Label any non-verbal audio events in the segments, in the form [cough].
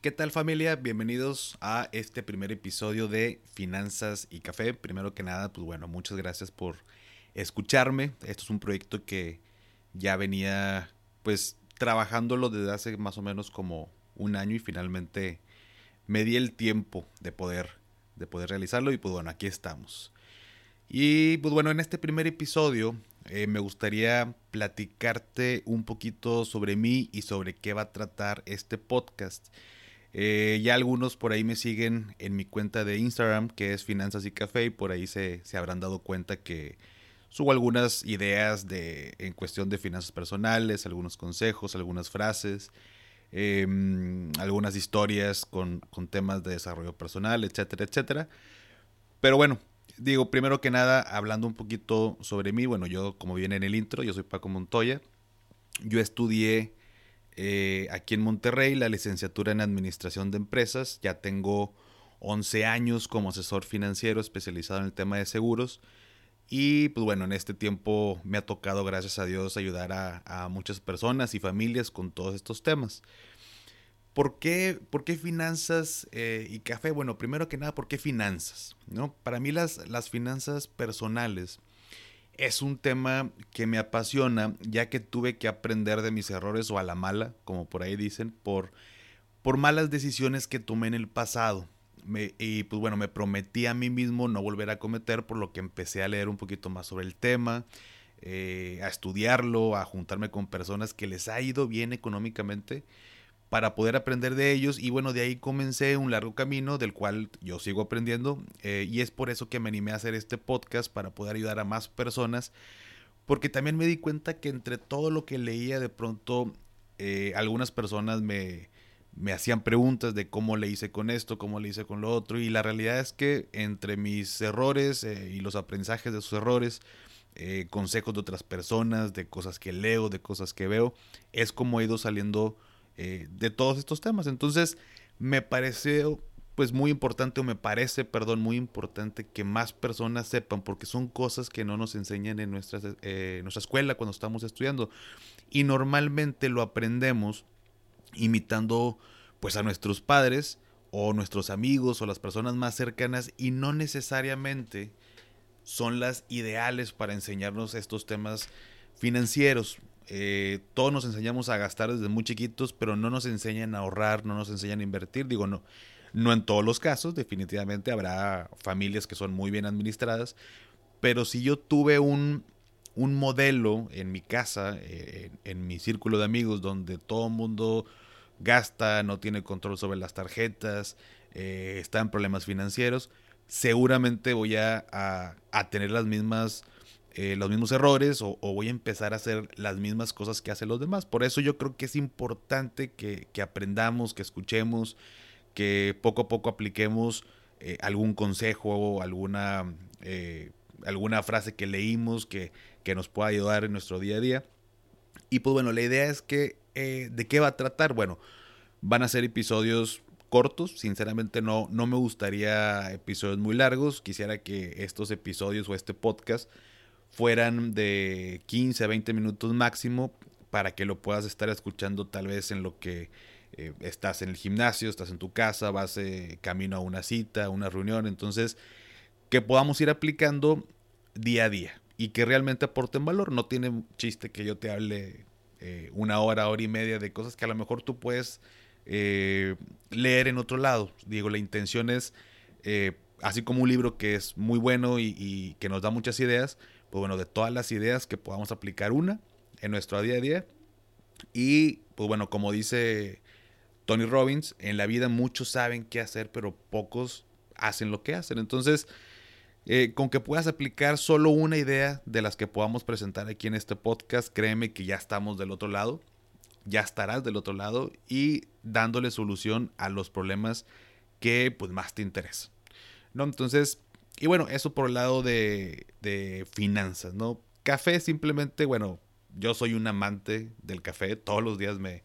¿Qué tal familia? Bienvenidos a este primer episodio de Finanzas y Café. Primero que nada, pues bueno, muchas gracias por escucharme. Esto es un proyecto que ya venía pues trabajándolo desde hace más o menos como un año y finalmente me di el tiempo de poder de poder realizarlo y pues bueno, aquí estamos. Y pues bueno, en este primer episodio eh, me gustaría platicarte un poquito sobre mí y sobre qué va a tratar este podcast. Eh, ya algunos por ahí me siguen en mi cuenta de Instagram, que es Finanzas y Café, y por ahí se, habrán dado cuenta que subo algunas ideas de, en cuestión de finanzas personales, algunos consejos, algunas frases, em, algunas historias con, con, temas de desarrollo personal, etcétera, etcétera. Pero bueno, digo, primero que nada, hablando un poquito sobre mí, bueno, yo como viene en el intro, yo soy Paco Montoya, yo estudié eh, aquí en Monterrey la licenciatura en Administración de Empresas. Ya tengo 11 años como asesor financiero especializado en el tema de seguros. Y pues bueno, en este tiempo me ha tocado, gracias a Dios, ayudar a, muchas personas y familias con todos estos temas. ¿Por qué, por qué finanzas eh, y café? Bueno, primero que nada, ¿por qué finanzas? ¿No? Para mí las, las finanzas personales es un tema que me apasiona, ya que tuve que aprender de mis errores o a la mala, como por ahí dicen, por, por malas decisiones que tomé en el pasado. y pues bueno, me prometí a mí mismo no volver a cometer, por lo que empecé a leer un poquito más sobre el tema, eh, a estudiarlo, a juntarme con personas que les ha ido bien económicamente para poder aprender de ellos y bueno, de ahí comencé un largo camino del cual yo sigo aprendiendo eh, y es por eso que me animé a hacer este podcast para poder ayudar a más personas porque también me di cuenta que entre todo lo que leía de pronto eh, algunas personas me, me hacían preguntas de cómo le hice con esto, cómo le hice con lo otro y la realidad es que entre mis errores eh, y los aprendizajes de sus errores consejos de otras personas, de cosas que leo, de cosas que veo, es como he ido saliendo eh, de todos estos temas. Entonces, me parece pues muy importante, o me parece, perdón, muy importante que más personas sepan, porque son cosas que no nos enseñan en nuestra, eh, nuestra escuela cuando estamos estudiando. Y normalmente lo aprendemos imitando pues a nuestros padres o nuestros amigos o las personas más cercanas y no necesariamente son las ideales para enseñarnos estos temas financieros. Eh, todos nos enseñamos a gastar desde muy chiquitos, pero no nos enseñan a ahorrar, no nos enseñan a invertir. Digo, no, no en todos los casos, definitivamente habrá familias que son muy bien administradas, pero si yo tuve un, un modelo en mi casa, eh, en, mi círculo de amigos, donde todo el mundo gasta, no tiene control sobre las tarjetas, eh, está en problemas financieros, seguramente voy a, a tener las mismas eh, los mismos errores o, voy a empezar a hacer las mismas cosas que hacen los demás. Por eso yo creo que es importante que, aprendamos, que escuchemos, que poco a poco apliquemos eh, algún consejo o alguna, eh, alguna frase que leímos que, que, nos pueda ayudar en nuestro día a día. Y pues bueno, la idea es que, ¿de qué va a tratar? Bueno, van a ser episodios cortos, sinceramente no, no me gustaría episodios muy largos, quisiera que estos episodios o este podcast fueran de 15 a 20 minutos máximo para que lo puedas estar escuchando tal vez en lo que eh, estás en el gimnasio, estás en tu casa, vas eh, camino a una cita, a una reunión, entonces que podamos ir aplicando día a día y que realmente aporten valor. No tiene chiste que yo te hable eh, una hora, hora y media de cosas que a lo mejor tú puedes leer en otro lado. Digo, la intención es, así como un libro que es muy bueno y que nos da muchas ideas, pues bueno, de todas las ideas que podamos aplicar una en nuestro día a día. Y pues bueno, como dice Tony Robbins, en la vida muchos saben qué hacer, pero pocos hacen lo que hacen. Entonces, eh, con que puedas aplicar solo una idea de las que podamos presentar aquí en este podcast, créeme que ya estamos del otro lado, ya estarás del otro lado y dándole solución a los problemas que pues más te interesan. ¿no? Entonces, y bueno, eso por el lado de, de finanzas, ¿no? Café simplemente, bueno, yo soy un amante del café, todos los días me,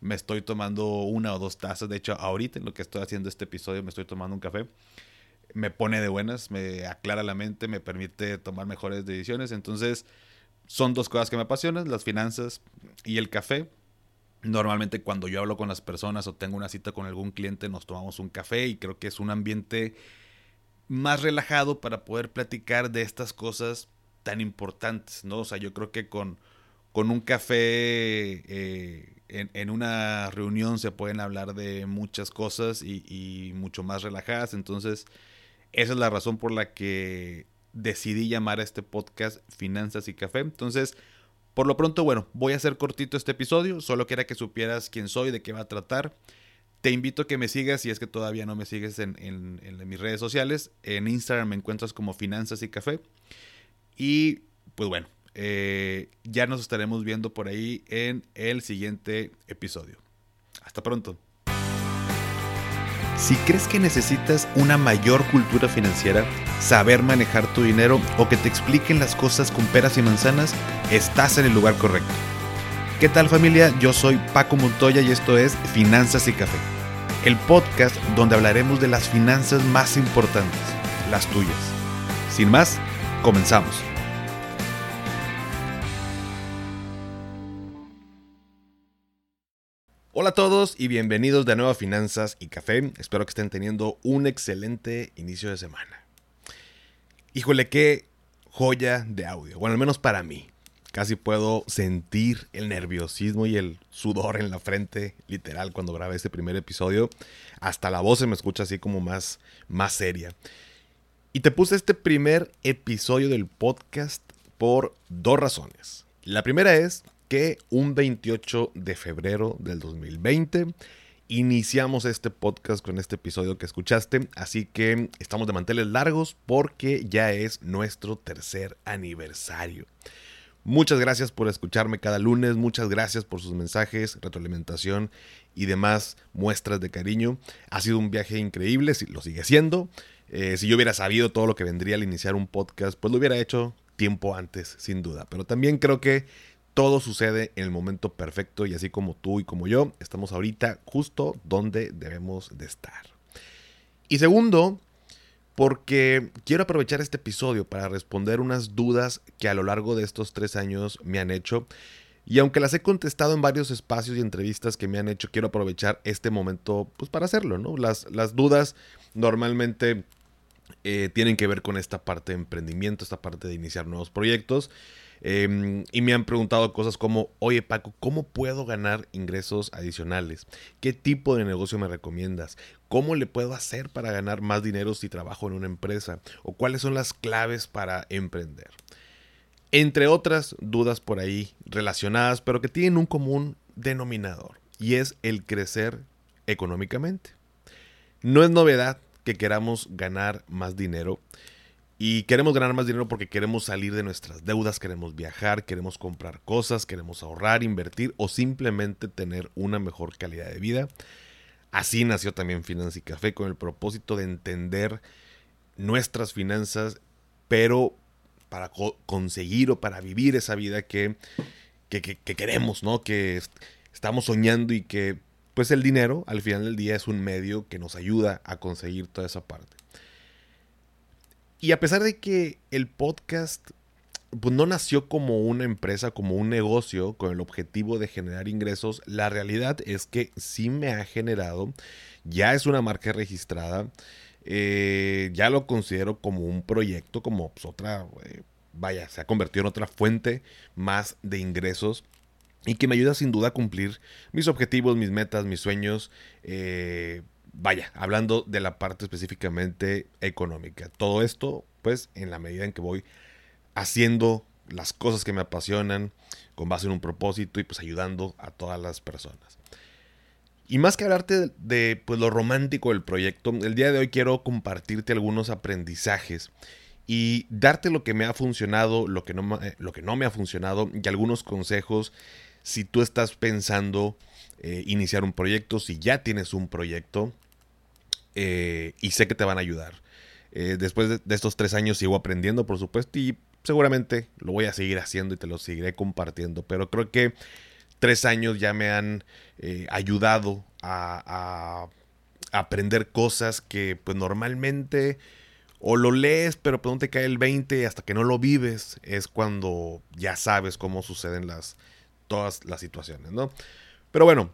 me estoy tomando una o dos tazas, de hecho ahorita en lo que estoy haciendo este episodio me estoy tomando un café, me pone de buenas, me aclara la mente, me permite tomar mejores decisiones, entonces son dos cosas que me apasionan, las finanzas y el café. Normalmente cuando yo hablo con las personas o tengo una cita con algún cliente nos tomamos un café y creo que es un ambiente más relajado para poder platicar de estas cosas tan importantes, ¿no? O sea, yo creo que con, con un café eh, en, una reunión se pueden hablar de muchas cosas y, y, mucho más relajadas. Entonces, esa es la razón por la que decidí llamar a este podcast Finanzas y Café. Entonces, por lo pronto, bueno, voy a hacer cortito este episodio, solo quería que supieras quién soy, de qué va a tratar. Te invito a que me sigas si es que todavía no me sigues en, mis redes sociales. En Instagram me encuentras como Finanzas y Café. Y pues bueno, eh, ya nos estaremos viendo por ahí en el siguiente episodio. Hasta pronto. Si crees que necesitas una mayor cultura financiera, saber manejar tu dinero o que te expliquen las cosas con peras y manzanas, estás en el lugar correcto. ¿Qué tal familia? Yo soy Paco Montoya y esto es Finanzas y Café, el podcast donde hablaremos de las finanzas más importantes, las tuyas. Sin más, comenzamos. Hola a todos y bienvenidos de nuevo a Finanzas y Café. Espero que estén teniendo un excelente inicio de semana. Híjole, qué joya de audio. Bueno, al menos para mí. Casi puedo sentir el nerviosismo y el sudor en la frente, literal, cuando grabé este primer episodio. Hasta la voz se me escucha así como más, más seria. Y te puse este primer episodio del podcast por dos razones. La primera es que un 28 de febrero del 2020 iniciamos este podcast con este episodio que escuchaste, así que estamos de manteles largos porque ya es nuestro tercer aniversario. Muchas gracias por escucharme cada lunes, muchas gracias por sus mensajes, retroalimentación y demás muestras de cariño. Ha sido un viaje increíble, lo sigue siendo. Eh, si yo hubiera sabido todo lo que vendría al iniciar un podcast, pues lo hubiera hecho tiempo antes, sin duda. Pero también creo que todo sucede en el momento perfecto y así como tú y como yo, estamos ahorita justo donde debemos de estar. Y segundo, porque quiero aprovechar este episodio para responder unas dudas que a lo largo de estos tres años me han hecho. Y aunque las he contestado en varios espacios y entrevistas que me han hecho, quiero aprovechar este momento pues, para hacerlo, ¿no? Las, las dudas normalmente eh, tienen que ver con esta parte de emprendimiento, esta parte de iniciar nuevos proyectos. Em, y me han preguntado cosas como, oye Paco, ¿cómo puedo ganar ingresos adicionales? ¿Qué tipo de negocio me recomiendas? ¿Cómo le puedo hacer para ganar más dinero si trabajo en una empresa? ¿O cuáles son las claves para emprender? Entre otras dudas por ahí relacionadas, pero que tienen un común denominador, y es el crecer económicamente. No es novedad que queramos ganar más dinero. Y queremos ganar más dinero porque queremos salir de nuestras deudas, queremos viajar, queremos comprar cosas, queremos ahorrar, invertir o simplemente tener una mejor calidad de vida. Así nació también Finanza y Café con el propósito de entender nuestras finanzas, pero para conseguir o para vivir esa vida que, que, que queremos, ¿no? Que estamos soñando y que pues el dinero al final del día es un medio que nos ayuda a conseguir toda esa parte. Y a pesar de que el podcast pues, no nació como una empresa, como un negocio con el objetivo de generar ingresos, la realidad es que sí me ha generado, ya es una marca registrada, eh, ya lo considero como un proyecto, como pues, otra, eh, vaya, se ha convertido en otra fuente más de ingresos y que me ayuda sin duda a cumplir mis objetivos, mis metas, mis sueños, eh, vaya, hablando de la parte específicamente económica. Todo esto, pues, en la medida en que voy haciendo las cosas que me apasionan con base en un propósito y pues ayudando a todas las personas. Y más que hablarte de, pues, lo romántico del proyecto, el día de hoy quiero compartirte algunos aprendizajes y darte lo que me ha funcionado, lo que no, lo que no me ha funcionado y algunos consejos si tú estás pensando eh, iniciar un proyecto, si ya tienes un proyecto, eh, y sé que te van a ayudar. Eh, después de, estos tres años sigo aprendiendo, por supuesto, y seguramente lo voy a seguir haciendo y te lo seguiré compartiendo, pero creo que tres años ya me han eh, ayudado a, aprender cosas que pues normalmente o lo lees, pero pues no te cae el 20 hasta que no lo vives, es cuando ya sabes cómo suceden las, todas las situaciones, ¿no? Pero bueno,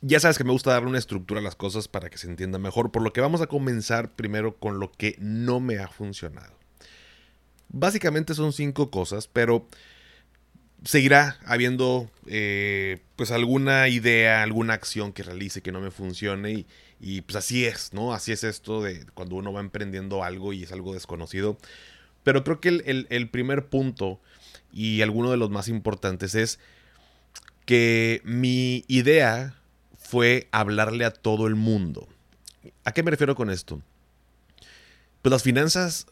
ya sabes que me gusta darle una estructura a las cosas para que se entienda mejor, por lo que vamos a comenzar primero con lo que no me ha funcionado. Básicamente son cinco cosas, pero seguirá habiendo eh, pues alguna idea, alguna acción que realice que no me funcione y, pues así es, ¿no? Así es esto de cuando uno va emprendiendo algo y es algo desconocido. Pero creo que el, primer punto y alguno de los más importantes es que mi idea fue hablarle a todo el mundo. ¿A qué me refiero con esto? Pues las finanzas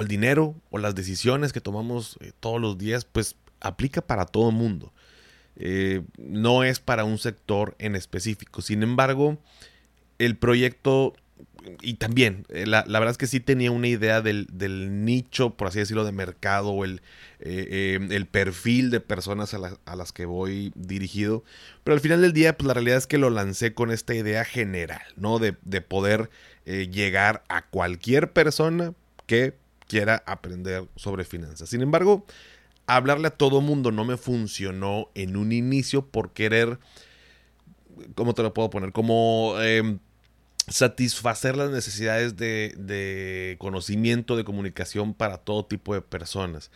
el dinero o las decisiones que tomamos eh, todos los días, pues aplica para todo el mundo. Eh, no es para un sector en específico. Sin embargo, el proyecto, y también, eh, la, verdad es que sí tenía una idea del, nicho, por así decirlo, de mercado o el, el perfil de personas a, las que voy dirigido. Pero al final del día, pues la realidad es que lo lancé con esta idea general, ¿no? De, de poder llegar a cualquier persona que quiera aprender sobre finanzas. Sin embargo, hablarle a todo mundo no me funcionó en un inicio por querer, ¿cómo te lo puedo poner? Como em, satisfacer las necesidades de, conocimiento, de comunicación para todo tipo de personas.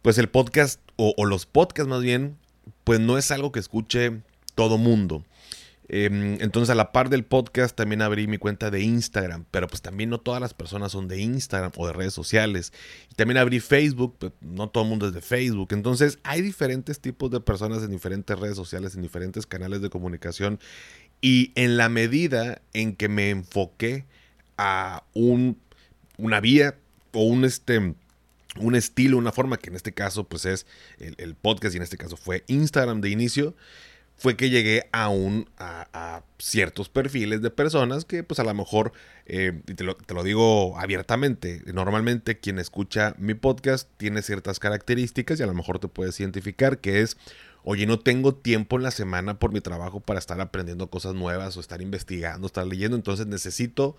Pues el podcast, o, o los podcasts más bien, pues no es algo que escuche todo mundo. Em, entonces a la par del podcast también abrí mi cuenta de Instagram, pero pues también no todas las personas son de Instagram o de redes sociales. Y también abrí Facebook, pero no todo el mundo es de Facebook. Entonces hay diferentes tipos de personas en diferentes redes sociales, en diferentes canales de comunicación. Y en la medida en que me enfoqué a un, una vía o un este un estilo, una forma que en este caso pues es el, el, podcast y en este caso fue Instagram de inicio, fue que llegué a, un, a, ciertos perfiles de personas que pues a lo mejor, eh, te, lo, te, lo, digo abiertamente, normalmente quien escucha mi podcast tiene ciertas características y a lo mejor te puedes identificar que es, oye, no tengo tiempo en la semana por mi trabajo para estar aprendiendo cosas nuevas o estar investigando, estar leyendo, entonces necesito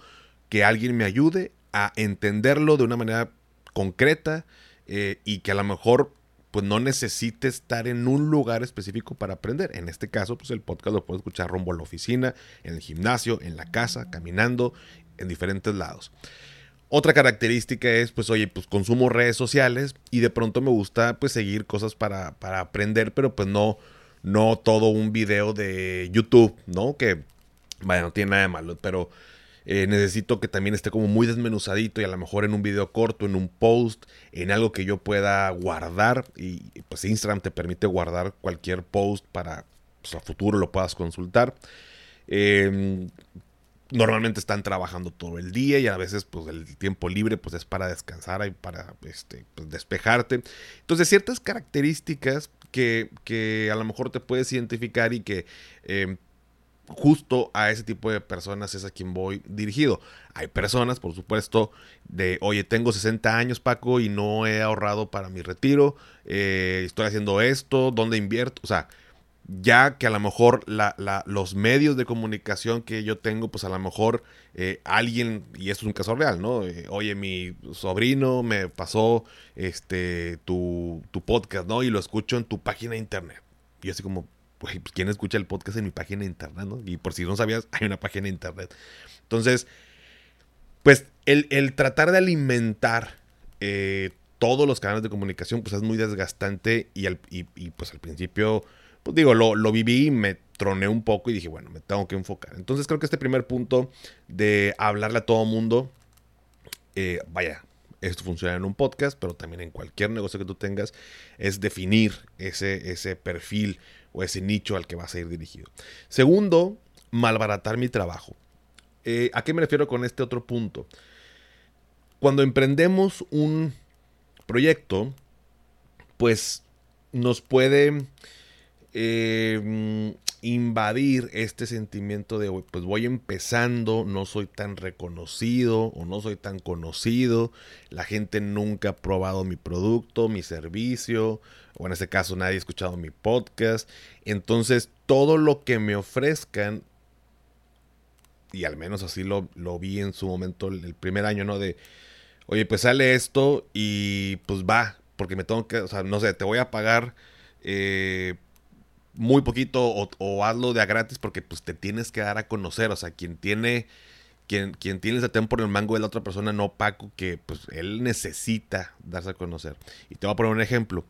que alguien me ayude a entenderlo de una manera concreta eh, y que a lo mejor pues no necesite estar en un lugar específico para aprender. En este caso, pues el podcast lo puedes escuchar rumbo a la oficina, en el gimnasio, en la casa, caminando, en diferentes lados. Otra característica es, pues, oye, pues consumo redes sociales y de pronto me gusta, pues, seguir cosas para, para aprender, pero pues no, no todo un video de YouTube, ¿no? Que, vaya, no tiene nada de malo, pero eh, necesito que también esté como muy desmenuzadito y a lo mejor en un video corto, en un post, en algo que yo pueda guardar. Y pues Instagram te permite guardar cualquier post para pues, a futuro lo puedas consultar. Em, normalmente están trabajando todo el día y a veces pues el tiempo libre pues es para descansar y para este, pues, despejarte. Entonces ciertas características que, que, a lo mejor te puedes identificar y que em, justo a ese tipo de personas es a quien voy dirigido. Hay personas, por supuesto, de, oye, tengo 60 años, Paco, y no he ahorrado para mi retiro, eh, estoy haciendo esto, ¿dónde invierto? O sea, ya que a lo mejor los medios de comunicación que yo tengo, pues a lo mejor eh, alguien, y esto es un caso real, ¿no? Eh, oye, mi sobrino me pasó este tu, tu podcast, ¿no? Y lo escucho en tu página de internet. Y así como, pues, ¿quién escucha el podcast en mi página de internet? ¿no? Y por si no sabías, hay una página de internet. Entonces, pues el, tratar de alimentar eh, todos los canales de comunicación, pues es muy desgastante y, pues al principio, pues digo, lo, lo viví me troné un poco y dije, bueno, me tengo que enfocar. Entonces creo que este primer punto de hablarle a todo mundo, eh, vaya, esto funciona en un podcast, pero también en cualquier negocio que tú tengas, es definir ese, ese perfil o ese nicho al que vas a ir dirigido. Segundo, malbaratar mi trabajo. Eh, ¿A qué me refiero con este otro punto? Cuando emprendemos un proyecto, pues nos puede eh, invadir este sentimiento de, pues voy empezando, no soy tan reconocido o no soy tan conocido, la gente nunca ha probado mi producto, mi servicio, o en este caso nadie ha escuchado mi podcast. Entonces todo lo que me ofrezcan, y al menos así lo, vi en su momento el, primer año, ¿no? De, oye, pues sale esto y pues va, porque me tengo que, o sea, no sé, te voy a pagar. Eh, muy poquito o, hazlo de a gratis porque pues te tienes que dar a conocer. O sea, quien tiene, quien, quien tiene el satén por el mango de la otra persona, no Paco, que pues él necesita darse a conocer. Y te voy a poner un ejemplo.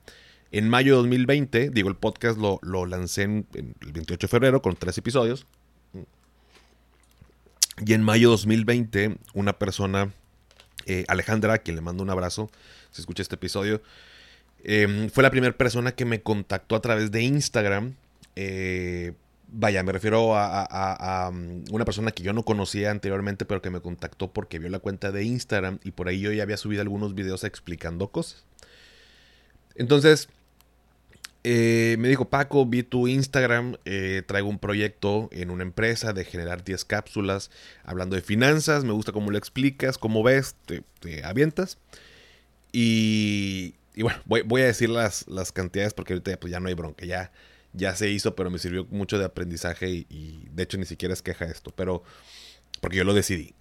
En mayo de 2020, digo, el podcast lo, lo lancé en, el 28 de febrero con tres episodios. Y en mayo de 2020, una persona, eh, Alejandra, quien le mando un abrazo, si escucha este episodio, Em, fue la primera persona que me contactó a través de Instagram. Eh, vaya, me refiero a, um, una persona que yo no conocía anteriormente, pero que me contactó porque vio la cuenta de Instagram y por ahí yo ya había subido algunos videos explicando cosas. Entonces, eh, me dijo, Paco, vi tu Instagram, eh, traigo un proyecto en una empresa de generar 10 cápsulas hablando de finanzas, me gusta cómo lo explicas, cómo ves, te, te avientas. Y, y bueno, voy, a decir las, las, cantidades porque ahorita pues, ya no hay bronca, ya, ya se hizo, pero me sirvió mucho de aprendizaje y, de hecho ni siquiera es queja esto, pero porque yo lo decidí.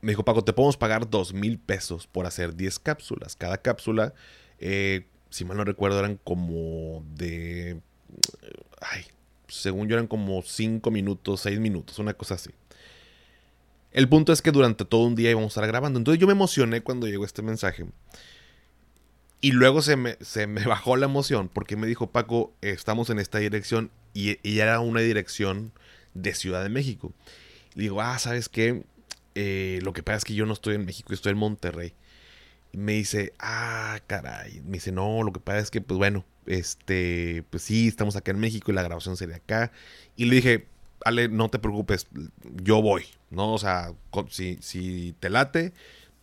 Me dijo, Paco, te podemos pagar dos mil pesos por hacer 10 cápsulas. Cada cápsula, eh, si mal no recuerdo, eran como de... Ay, según yo eran como 5 minutos, 6 minutos, una cosa así. El punto es que durante todo un día íbamos a estar grabando. Entonces yo me emocioné cuando llegó este mensaje. Y luego se me, se me [laughs] bajó la emoción porque me dijo, Paco, estamos en esta dirección y, era una dirección de Ciudad de México. Y digo, ah, ¿sabes qué? Eh, lo que pasa es que yo no estoy en México, estoy en Monterrey. Y me dice, ah, caray. Me dice, no, lo que pasa es que, pues bueno, este, pues sí, estamos acá en México y la grabación sería acá. Y le dije, Ale, no te preocupes, yo voy, ¿no? O sea, si, si te late,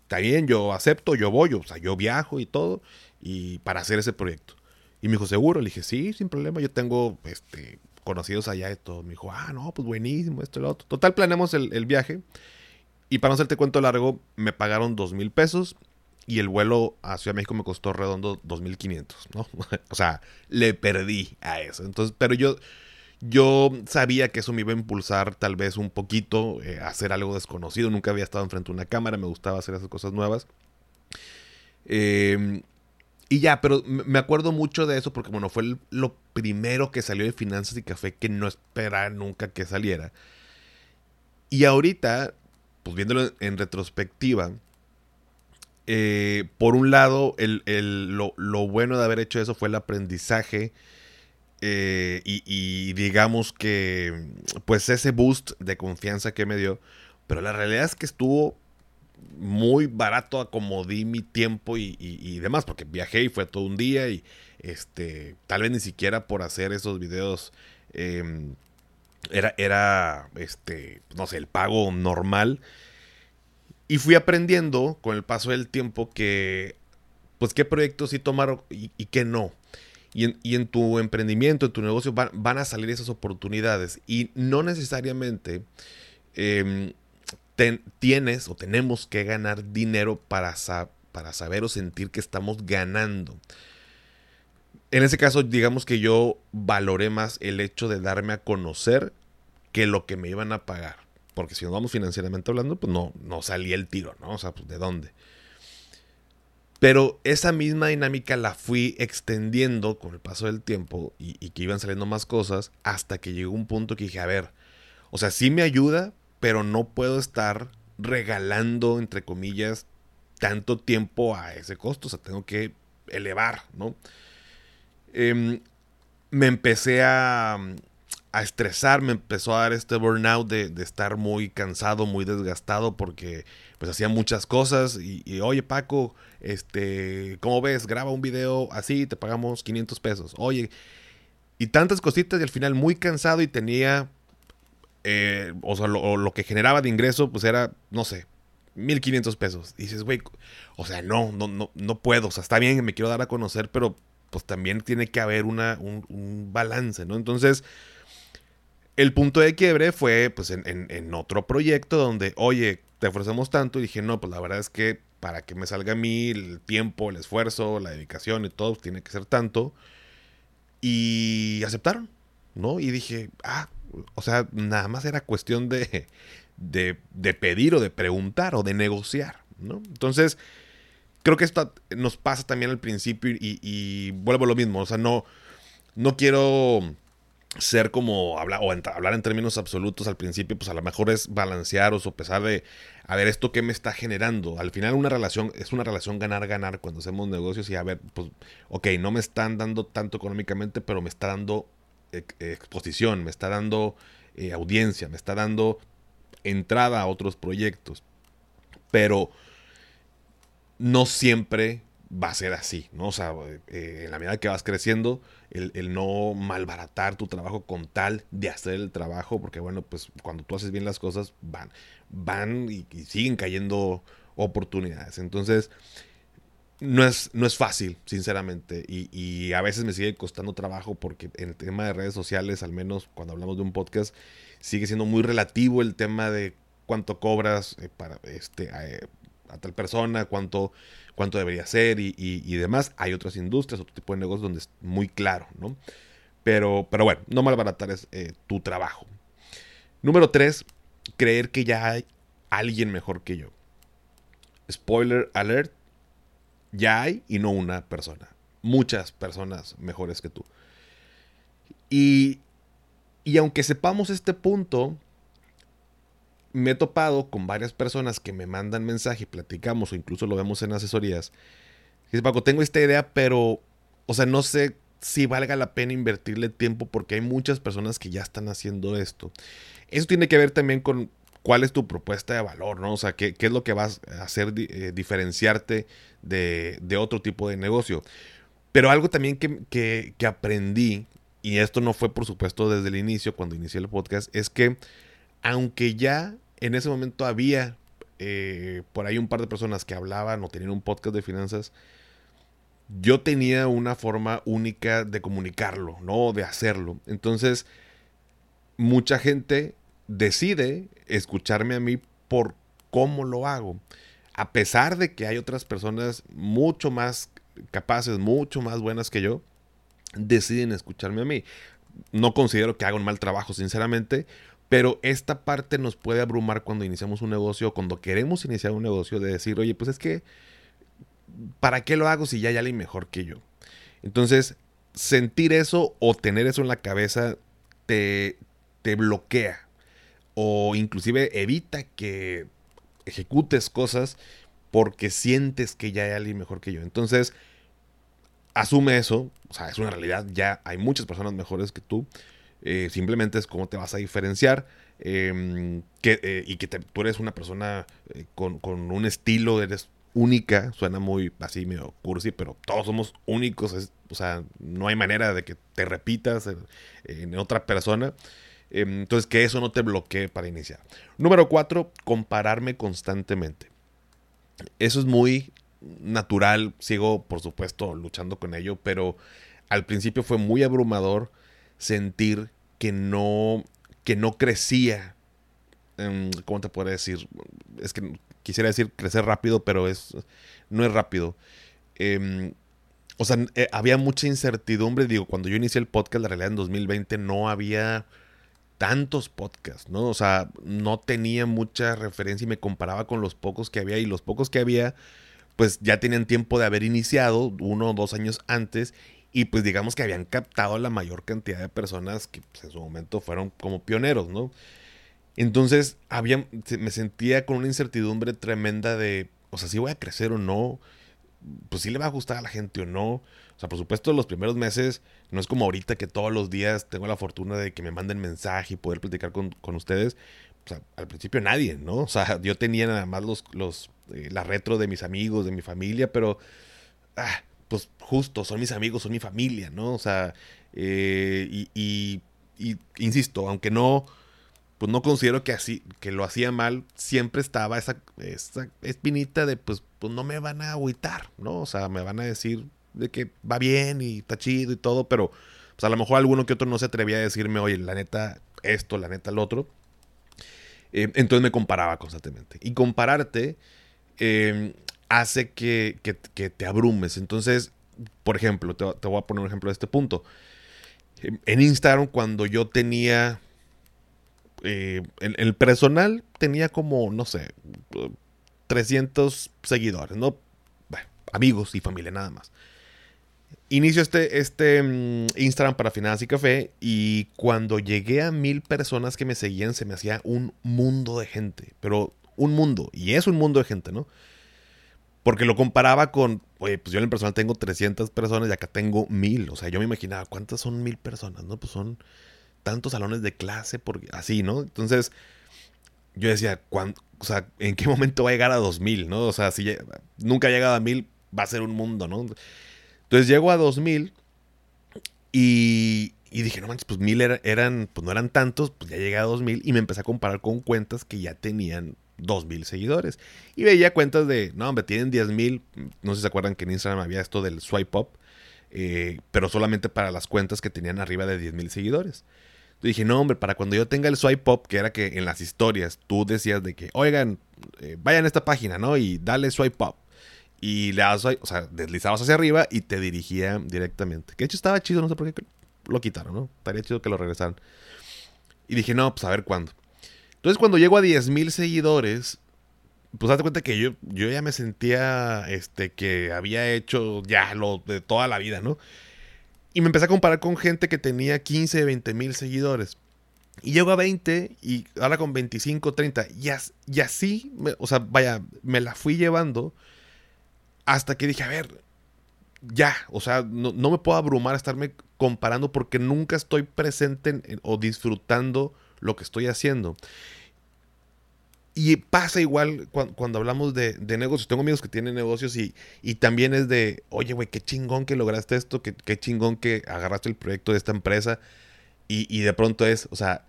está bien, yo acepto, yo voy, o sea, yo viajo y todo y para hacer ese proyecto. Y me dijo, ¿seguro? Le dije, sí, sin problema, yo tengo este, conocidos allá y todo. Me dijo, ah, no, pues buenísimo, esto y lo otro. Total, planeamos el, viaje. Y para no hacerte cuento largo, me pagaron dos mil pesos y el vuelo a Ciudad de México me costó redondo dos mil quinientos, ¿no? [laughs] o sea, le perdí a eso. Entonces, pero yo, yo sabía que eso me iba a impulsar tal vez un poquito eh, a hacer algo desconocido. Nunca había estado enfrente de una cámara, me gustaba hacer esas cosas nuevas. Eh, y ya, pero me acuerdo mucho de eso porque, bueno, fue lo primero que salió de Finanzas y Café que no esperaba nunca que saliera. Y ahorita, pues viéndolo en retrospectiva, eh, por un lado, lo, bueno de haber hecho eso fue el aprendizaje eh, y, y, digamos que, pues ese boost de confianza que me dio. Pero la realidad es que estuvo muy barato acomodí mi tiempo y, demás, porque viajé y fue todo un día y este, tal vez ni siquiera por hacer esos videos em, era, era, este, no sé, el pago normal. Y fui aprendiendo con el paso del tiempo que, pues, qué proyectos sí tomar y, qué no. Y en, tu emprendimiento, en tu negocio, van, a salir esas oportunidades. Y no necesariamente em, tienes o tenemos que ganar dinero para, para saber o sentir que estamos ganando. En ese caso, digamos que yo valoré más el hecho de darme a conocer que lo que me iban a pagar. Porque si nos vamos financieramente hablando, pues no, no salía el tiro, ¿no? O sea, pues de dónde. Pero esa misma dinámica la fui extendiendo con el paso del tiempo y, que iban saliendo más cosas hasta que llegó un punto que dije, a ver, o sea, sí me ayuda, pero no puedo estar regalando, entre comillas, tanto tiempo a ese costo. O sea, tengo que elevar, ¿no? Em, me empecé a, a, estresar, me empezó a dar este burnout de, de, estar muy cansado, muy desgastado, porque pues hacía muchas cosas. Y, oye, Paco, este, ¿cómo ves? Graba un video así, te pagamos 500 pesos. Oye, y tantas cositas, y al final muy cansado y tenía eh, o sea, lo, que generaba de ingreso, pues era, no sé, 1500 pesos. Y dices, güey, o sea, no, no, no, no puedo. O sea, está bien, me quiero dar a conocer, pero pues también tiene que haber una, un, balance, ¿no? Entonces, el punto de quiebre fue, pues, en, otro proyecto donde, oye, te ofrecemos tanto. Y dije, no, pues la verdad es que para que me salga a mí el tiempo, el esfuerzo, la dedicación y todo, tiene que ser tanto. Y aceptaron, ¿no? Y dije, ah, o sea, nada más era cuestión de, de, pedir o de preguntar o de negociar, ¿no? Entonces, creo que esto nos pasa también al principio y, vuelvo a lo mismo, o sea, no, no quiero ser como hablar o hablar en términos absolutos al principio, pues a lo mejor es balancear o sopesar de a ver esto qué me está generando. Al final una relación es una relación ganar ganar cuando hacemos negocios y a ver, pues ok, no me están dando tanto económicamente, pero me está dando exposición, me está dando eh, audiencia, me está dando entrada a otros proyectos. Pero no siempre va a ser así, ¿no? O sea, eh, en la medida que vas creciendo, el, no malbaratar tu trabajo con tal de hacer el trabajo, porque bueno, pues cuando tú haces bien las cosas, van, van y, siguen cayendo oportunidades. Entonces, no es, no es fácil, sinceramente, y, a veces me sigue costando trabajo porque en el tema de redes sociales, al menos cuando hablamos de un podcast, sigue siendo muy relativo el tema de cuánto cobras eh, para este, eh, a tal persona, cuánto, cuánto debería ser y, demás. Hay otras industrias, otro tipo de negocios donde es muy claro, ¿no? Pero, pero bueno, no malbaratar es, eh, tu trabajo. Número tres, creer que ya hay alguien mejor que yo. Spoiler alert, ya hay y no una persona. Muchas personas mejores que tú. Y, y aunque sepamos este punto, me he topado con varias personas que me mandan mensaje y platicamos o incluso lo vemos en asesorías. Dice, Paco, tengo esta idea, pero, o sea, no sé si valga la pena invertirle tiempo porque hay muchas personas que ya están haciendo esto. Eso tiene que ver también con cuál es tu propuesta de valor, ¿no? O sea, qué, es lo que vas a hacer eh, diferenciarte de, otro tipo de negocio. Pero algo también que, que aprendí, y esto no fue por supuesto desde el inicio, cuando inicié el podcast, es que aunque ya en ese momento había eh, por ahí un par de personas que hablaban o tenían un podcast de finanzas. Yo tenía una forma única de comunicarlo, ¿no? De hacerlo. Entonces, mucha gente decide escucharme a mí por cómo lo hago. A pesar de que hay otras personas mucho más capaces, mucho más buenas que yo, deciden escucharme a mí. No considero que haga un mal trabajo, sinceramente, pero esta parte nos puede abrumar cuando iniciamos un negocio, cuando queremos iniciar un negocio, de decir, oye, pues es que, ¿para qué lo hago si ya hay alguien mejor que yo? Entonces, sentir eso o tener eso en la cabeza te, te bloquea o inclusive evita que ejecutes cosas porque sientes que ya hay alguien mejor que yo. Entonces, asume eso, o sea, es una realidad, ya hay muchas personas mejores que tú, eh, simplemente es cómo te vas a diferenciar. Em, eh, y que tú eres una persona eh, con, un estilo, eres única, suena muy así medio cursi, pero todos somos únicos, o sea, no hay manera de que te repitas en, otra persona. Em, entonces, que eso no te bloquee para iniciar. Número cuatro, compararme constantemente. Eso es muy natural, sigo por supuesto luchando con ello, pero al principio fue muy abrumador sentir que no, que no crecía. Em, ¿Cómo te puedo decir? Es que quisiera decir crecer rápido, pero es, no es rápido. Em, o sea, eh, había mucha incertidumbre. Digo, cuando yo inicié el podcast, la realidad en 2020 no había tantos podcasts, ¿no? O sea, no tenía mucha referencia y me comparaba con los pocos que había y los pocos que había, pues ya tenían tiempo de haber iniciado, uno o dos años antes, y pues digamos que habían captado la mayor cantidad de personas que pues, en su momento fueron como pioneros, ¿no? Entonces había, me sentía con una incertidumbre tremenda de, o sea, si voy a crecer o no, pues si le va a gustar a la gente o no. O sea, por supuesto, los primeros meses no es como ahorita que todos los días tengo la fortuna de que me manden mensaje y poder platicar con, ustedes. O sea, al principio nadie, ¿no? O sea, yo tenía nada más los, los, eh, la retro de mis amigos, de mi familia, pero ah, justo, son mis amigos, son mi familia, ¿no? O sea, eh, y, insisto, aunque no, pues no considero que así, que lo hacía mal, siempre estaba esa, esa espinita de, pues, pues no me van a agüitar, ¿no? O sea, me van a decir de que va bien y está chido y todo, pero pues a lo mejor alguno que otro no se atrevía a decirme, oye, la neta esto, la neta el otro. Eh, entonces me comparaba constantemente. Y compararte, eh, hace que, te abrumes. Entonces, por ejemplo, te, voy a poner un ejemplo de este punto. En Instagram, cuando yo tenía. Eh, el personal tenía como, no sé, 300 seguidores, ¿no? amigos y familia nada más. inicio este, este mm, Instagram para Finanzas y Café y cuando llegué a mil personas que me seguían se me hacía un mundo de gente, pero un mundo, y es un mundo de gente, ¿no? Porque lo comparaba con, oye, pues yo en el personal tengo 300 personas y acá tengo mil, o sea, yo me imaginaba, ¿cuántas son mil personas? No, pues son tantos salones de clase, porque, así, ¿no? Entonces, yo decía, o sea, ¿en qué [laughs] momento va a llegar a 2000, no? O sea, si nunca ha llegado a mil, va a ser un mundo, ¿no? Entonces llego a 2000 y, y dije, no manches, pues mil eran, pues no eran tantos, pues ya llegué a 2000 y me empecé a comparar con cuentas que ya tenían 2000 seguidores. Y veía cuentas de, no, hombre, tienen 10000. No sé si se acuerdan que en Instagram había esto del swipe up, eh, pero solamente para las cuentas que tenían arriba de 10000 seguidores. Dije, no, hombre, para cuando yo tenga el swipe up, que era que en las historias tú decías de que, oigan, eh, vayan a esta página, ¿no? Y dale swipe up y le das, o sea, deslizabas hacia arriba y te dirigía directamente. Que de hecho estaba chido, no sé por qué lo quitaron, ¿no? Estaría chido que lo regresaran. Y dije, no, pues a ver cuándo. Entonces cuando llego a 10.000 seguidores, pues date cuenta que yo, yo ya me sentía este, que había hecho ya lo de toda la vida, ¿no? Y me empecé a comparar con gente que tenía 15, 20 mil seguidores. Y llego a 20 y ahora con 25, 30. Y, así, o sea, vaya, me la fui llevando hasta que dije, a ver, ya, o sea, no, me puedo abrumar a estarme comparando porque nunca estoy presente o disfrutando lo que estoy haciendo. Y pasa igual cuando, hablamos de, negocios. Tengo amigos que tienen negocios y, y también es de, oye, güey, qué chingón que lograste esto, qué, qué, chingón que agarraste el proyecto de esta empresa. Y, y de pronto es, o sea,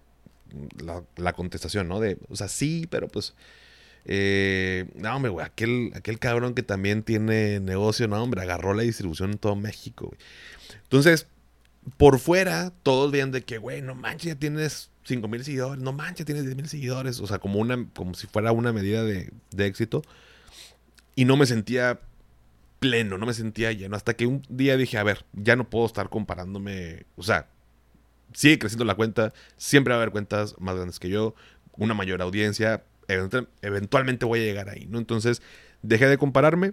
la, la, contestación, ¿no? De, o sea, sí, pero pues eh, no, hombre, güey, aquel, aquel cabrón que también tiene negocio, no, hombre, agarró la distribución en todo México, güey. Entonces, por fuera, todos veían de que, güey, no manches, ya tienes 5 mil seguidores, no manches, tienes 10 mil seguidores, o sea, como, una, como si fuera una medida de, de éxito. Y no me sentía pleno, no me sentía lleno. Hasta que un día dije, a ver, ya no puedo estar comparándome. O sea, sigue creciendo la cuenta, siempre va a haber cuentas más grandes que yo, una mayor audiencia, eventualmente voy a llegar ahí, ¿no? Entonces, dejé de compararme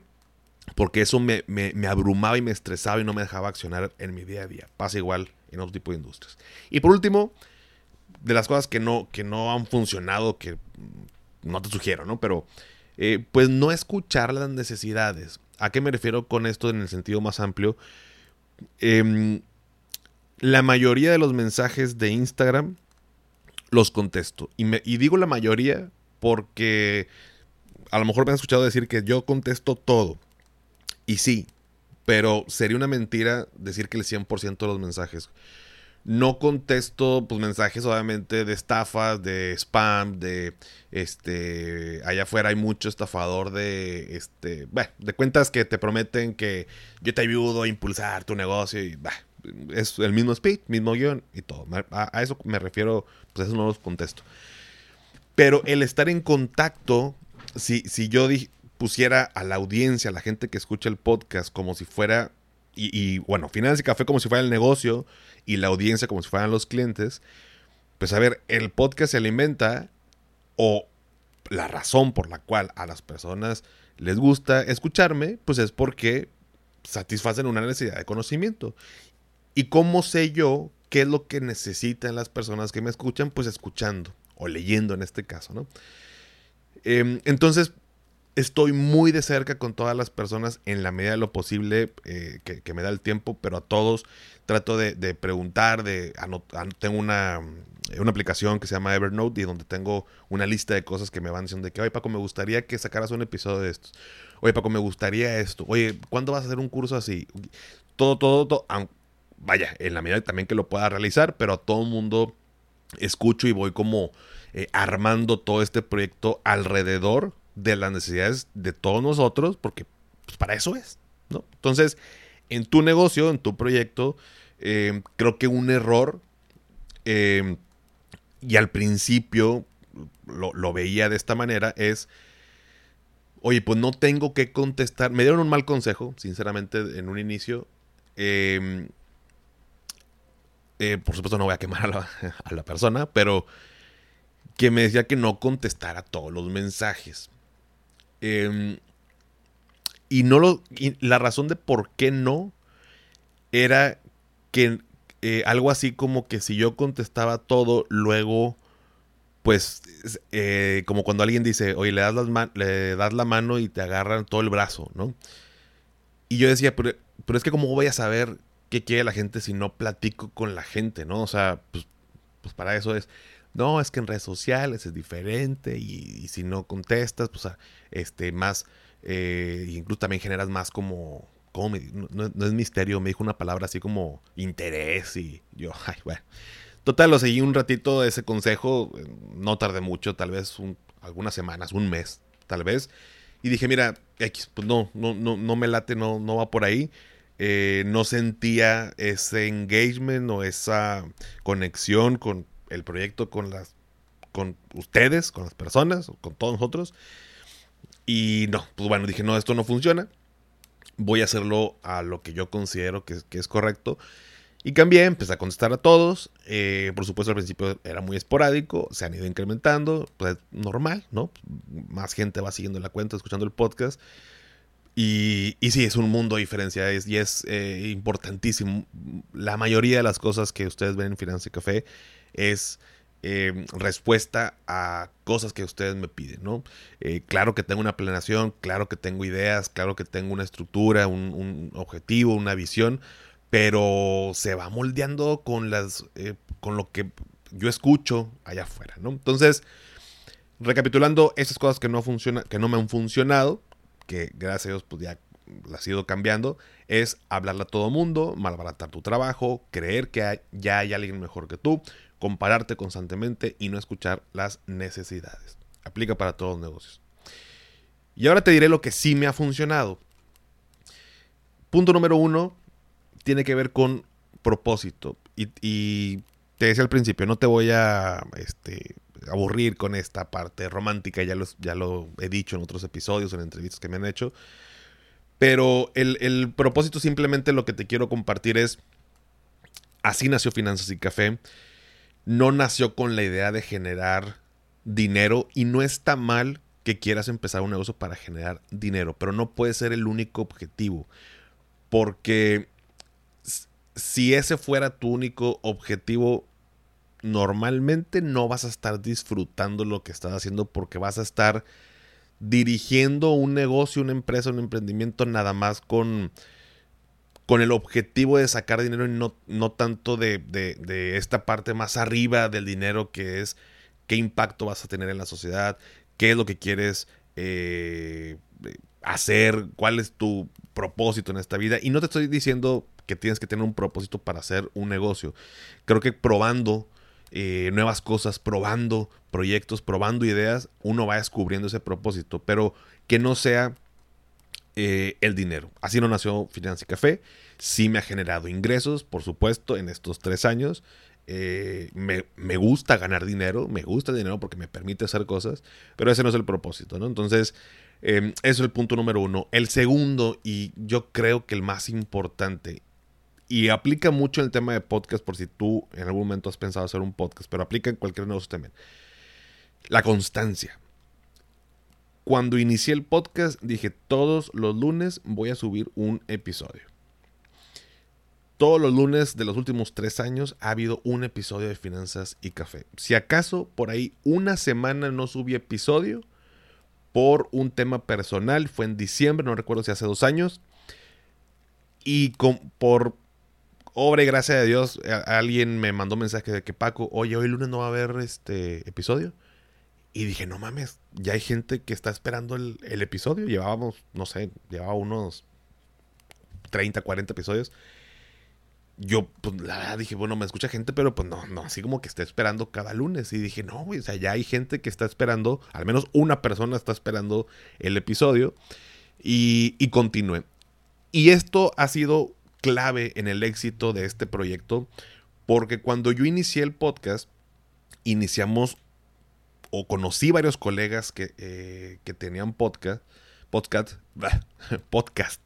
porque eso me, abrumaba y me estresaba y no me dejaba accionar en mi día a día. Pasa igual en otro tipo de industrias. Y por último, de las cosas que no, que no han funcionado, que no te sugiero, ¿no? Pero, eh, pues no escuchar las necesidades. ¿A qué me refiero con esto en el sentido más amplio? Em, la mayoría de los mensajes de Instagram los contesto. Y, me, y digo la mayoría porque a lo mejor me han escuchado decir que yo contesto todo. Y sí, pero sería una mentira decir que el 100% de los mensajes. No contesto pues mensajes obviamente de estafas, de spam, de este allá afuera hay mucho estafador de este, bueno, de cuentas que te prometen que yo te ayudo a impulsar tu negocio y es el mismo speed, mismo guion y todo. A, eso me refiero, pues eso no los contesto. Pero el estar en contacto, si, si yo pusiera a la audiencia, a la gente que escucha el podcast, como si fuera, y, bueno, Finanzas y Café como si fuera el negocio y la audiencia como si fueran los clientes, pues a ver, el podcast se alimenta o la razón por la cual a las personas les gusta escucharme, pues es porque satisfacen una necesidad de conocimiento. ¿Y cómo sé yo qué es lo que necesitan las personas que me escuchan? Pues escuchando o leyendo en este caso, ¿no? Em, entonces, estoy muy de cerca con todas las personas en la medida de lo posible eh, que, me da el tiempo, pero a todos trato de, preguntar, de tengo una, una, aplicación que se llama Evernote y donde tengo una lista de cosas que me van diciendo de que, oye Paco, me gustaría que sacaras un episodio de estos. Oye Paco, me gustaría esto. Oye, ¿cuándo vas a hacer un curso así? Todo, todo, todo. Vaya, en la medida también que lo pueda realizar, pero a todo el mundo escucho y voy como eh, armando todo este proyecto alrededor de las necesidades de todos nosotros, porque pues, para eso es, ¿no? Entonces, en tu negocio, en tu proyecto, eh, creo que un error, eh, y al principio lo, lo, veía de esta manera, es, oye, pues no tengo que contestar, me dieron un mal consejo, sinceramente, en un inicio, eh, por supuesto no voy a quemar [laughs] a la, persona, pero que me decía que no contestara todos los mensajes. Em, y no lo. la razón de por qué no era que eh, algo así como que si yo contestaba todo, luego, pues, eh, como cuando alguien dice, oye, le das, le das la mano y te agarran todo el brazo, ¿no? Y yo decía, pero, pero es que cómo voy a saber qué quiere la gente si no platico con la gente, ¿no? O sea, pues, pues para eso es, no, es que en redes sociales es diferente y, si no contestas, pues este, más, eh, incluso también generas más como, como no, es misterio, me dijo una palabra así como interés y yo, ay, bueno. Total, lo seguí un ratito ese consejo, no tardé mucho, tal vez algunas semanas, un mes, tal vez. Y dije, mira, X, pues no, no, no, no me late, no, no va por ahí. Eh, no sentía ese engagement o esa conexión con el proyecto, con las con ustedes, con las personas, con todos nosotros. Y no, pues bueno, dije, no, esto no funciona. Voy a hacerlo a lo que yo considero que, es correcto. Y cambié, empecé a contestar a todos. Eh, por supuesto, al principio era muy esporádico, se han ido incrementando, pues normal, ¿no? Más gente va siguiendo la cuenta, escuchando el podcast. Y, y sí, es un mundo de y es eh, importantísimo. La mayoría de las cosas que ustedes ven en Finanza Café es eh, respuesta a cosas que ustedes me piden, ¿no? Eh, claro que tengo una planeación, claro que tengo ideas, claro que tengo una estructura, un, objetivo, una visión, pero se va moldeando con, las, con lo que yo escucho allá afuera, ¿no? Entonces, recapitulando, esas cosas que no, funciona, que no me han funcionado, que gracias a Dios pues ya la has ido cambiando, es hablarle a todo mundo, malbaratar tu trabajo, creer que ya hay alguien mejor que tú, compararte constantemente y no escuchar las necesidades. Aplica para todos los negocios. Y ahora te diré lo que sí me ha funcionado. Punto número uno tiene que ver con propósito. Y, te decía al principio, no te voy a este, aburrir con esta parte romántica, ya ya lo he dicho en otros episodios, en entrevistas que me han hecho. Pero el, propósito simplemente lo que te quiero compartir es, así nació Finanzas y Café. No nació con la idea de generar dinero y no está mal que quieras empezar un negocio para generar dinero, pero no puede ser el único objetivo. Porque si ese fuera tu único objetivo, normalmente no vas a estar disfrutando lo que estás haciendo porque vas a estar dirigiendo un negocio, una empresa, un emprendimiento nada más con, con el objetivo de sacar dinero y no, no tanto de, de, esta parte más arriba del dinero que es qué impacto vas a tener en la sociedad, qué es lo que quieres eh, hacer, cuál es tu propósito en esta vida. Y no te estoy diciendo que tienes que tener un propósito para hacer un negocio. Creo que probando eh, nuevas cosas, probando proyectos, probando ideas, uno va descubriendo ese propósito, pero que no sea eh, el dinero. Así no nació Finanza y Café. Sí me ha generado ingresos, por supuesto, en estos tres años. Eh, me, gusta ganar dinero, me gusta el dinero porque me permite hacer cosas, pero ese no es el propósito, ¿no? Entonces, eso es el punto número uno. El segundo, y yo creo que el más importante, y aplica mucho el tema de podcast por si tú en algún momento has pensado hacer un podcast, pero aplica en cualquier negocio también. La constancia. Cuando inicié el podcast dije todos los lunes voy a subir un episodio. Todos los lunes de los últimos tres años ha habido un episodio de Finanzas y Café. Si acaso por ahí una semana no subí episodio por un tema personal, fue en diciembre, no recuerdo si hace dos años. Y con, por obra y gracia de Dios, alguien me mandó mensaje de que Paco, oye, hoy lunes no va a haber este episodio. Y dije, no mames, ya hay gente que está esperando el, episodio. Llevábamos, no sé, llevaba unos 30, 40 episodios. Yo, pues, la verdad dije, bueno, me escucha gente, pero pues no, no, así como que esté esperando cada lunes. Y dije, no, güey, o sea, ya hay gente que está esperando, al menos una persona está esperando el episodio. Y, y continué. Y esto ha sido clave en el éxito de este proyecto, porque cuando yo inicié el podcast, iniciamos o conocí varios colegas que, eh, que tenían podcast, podcast, [laughs] podcast,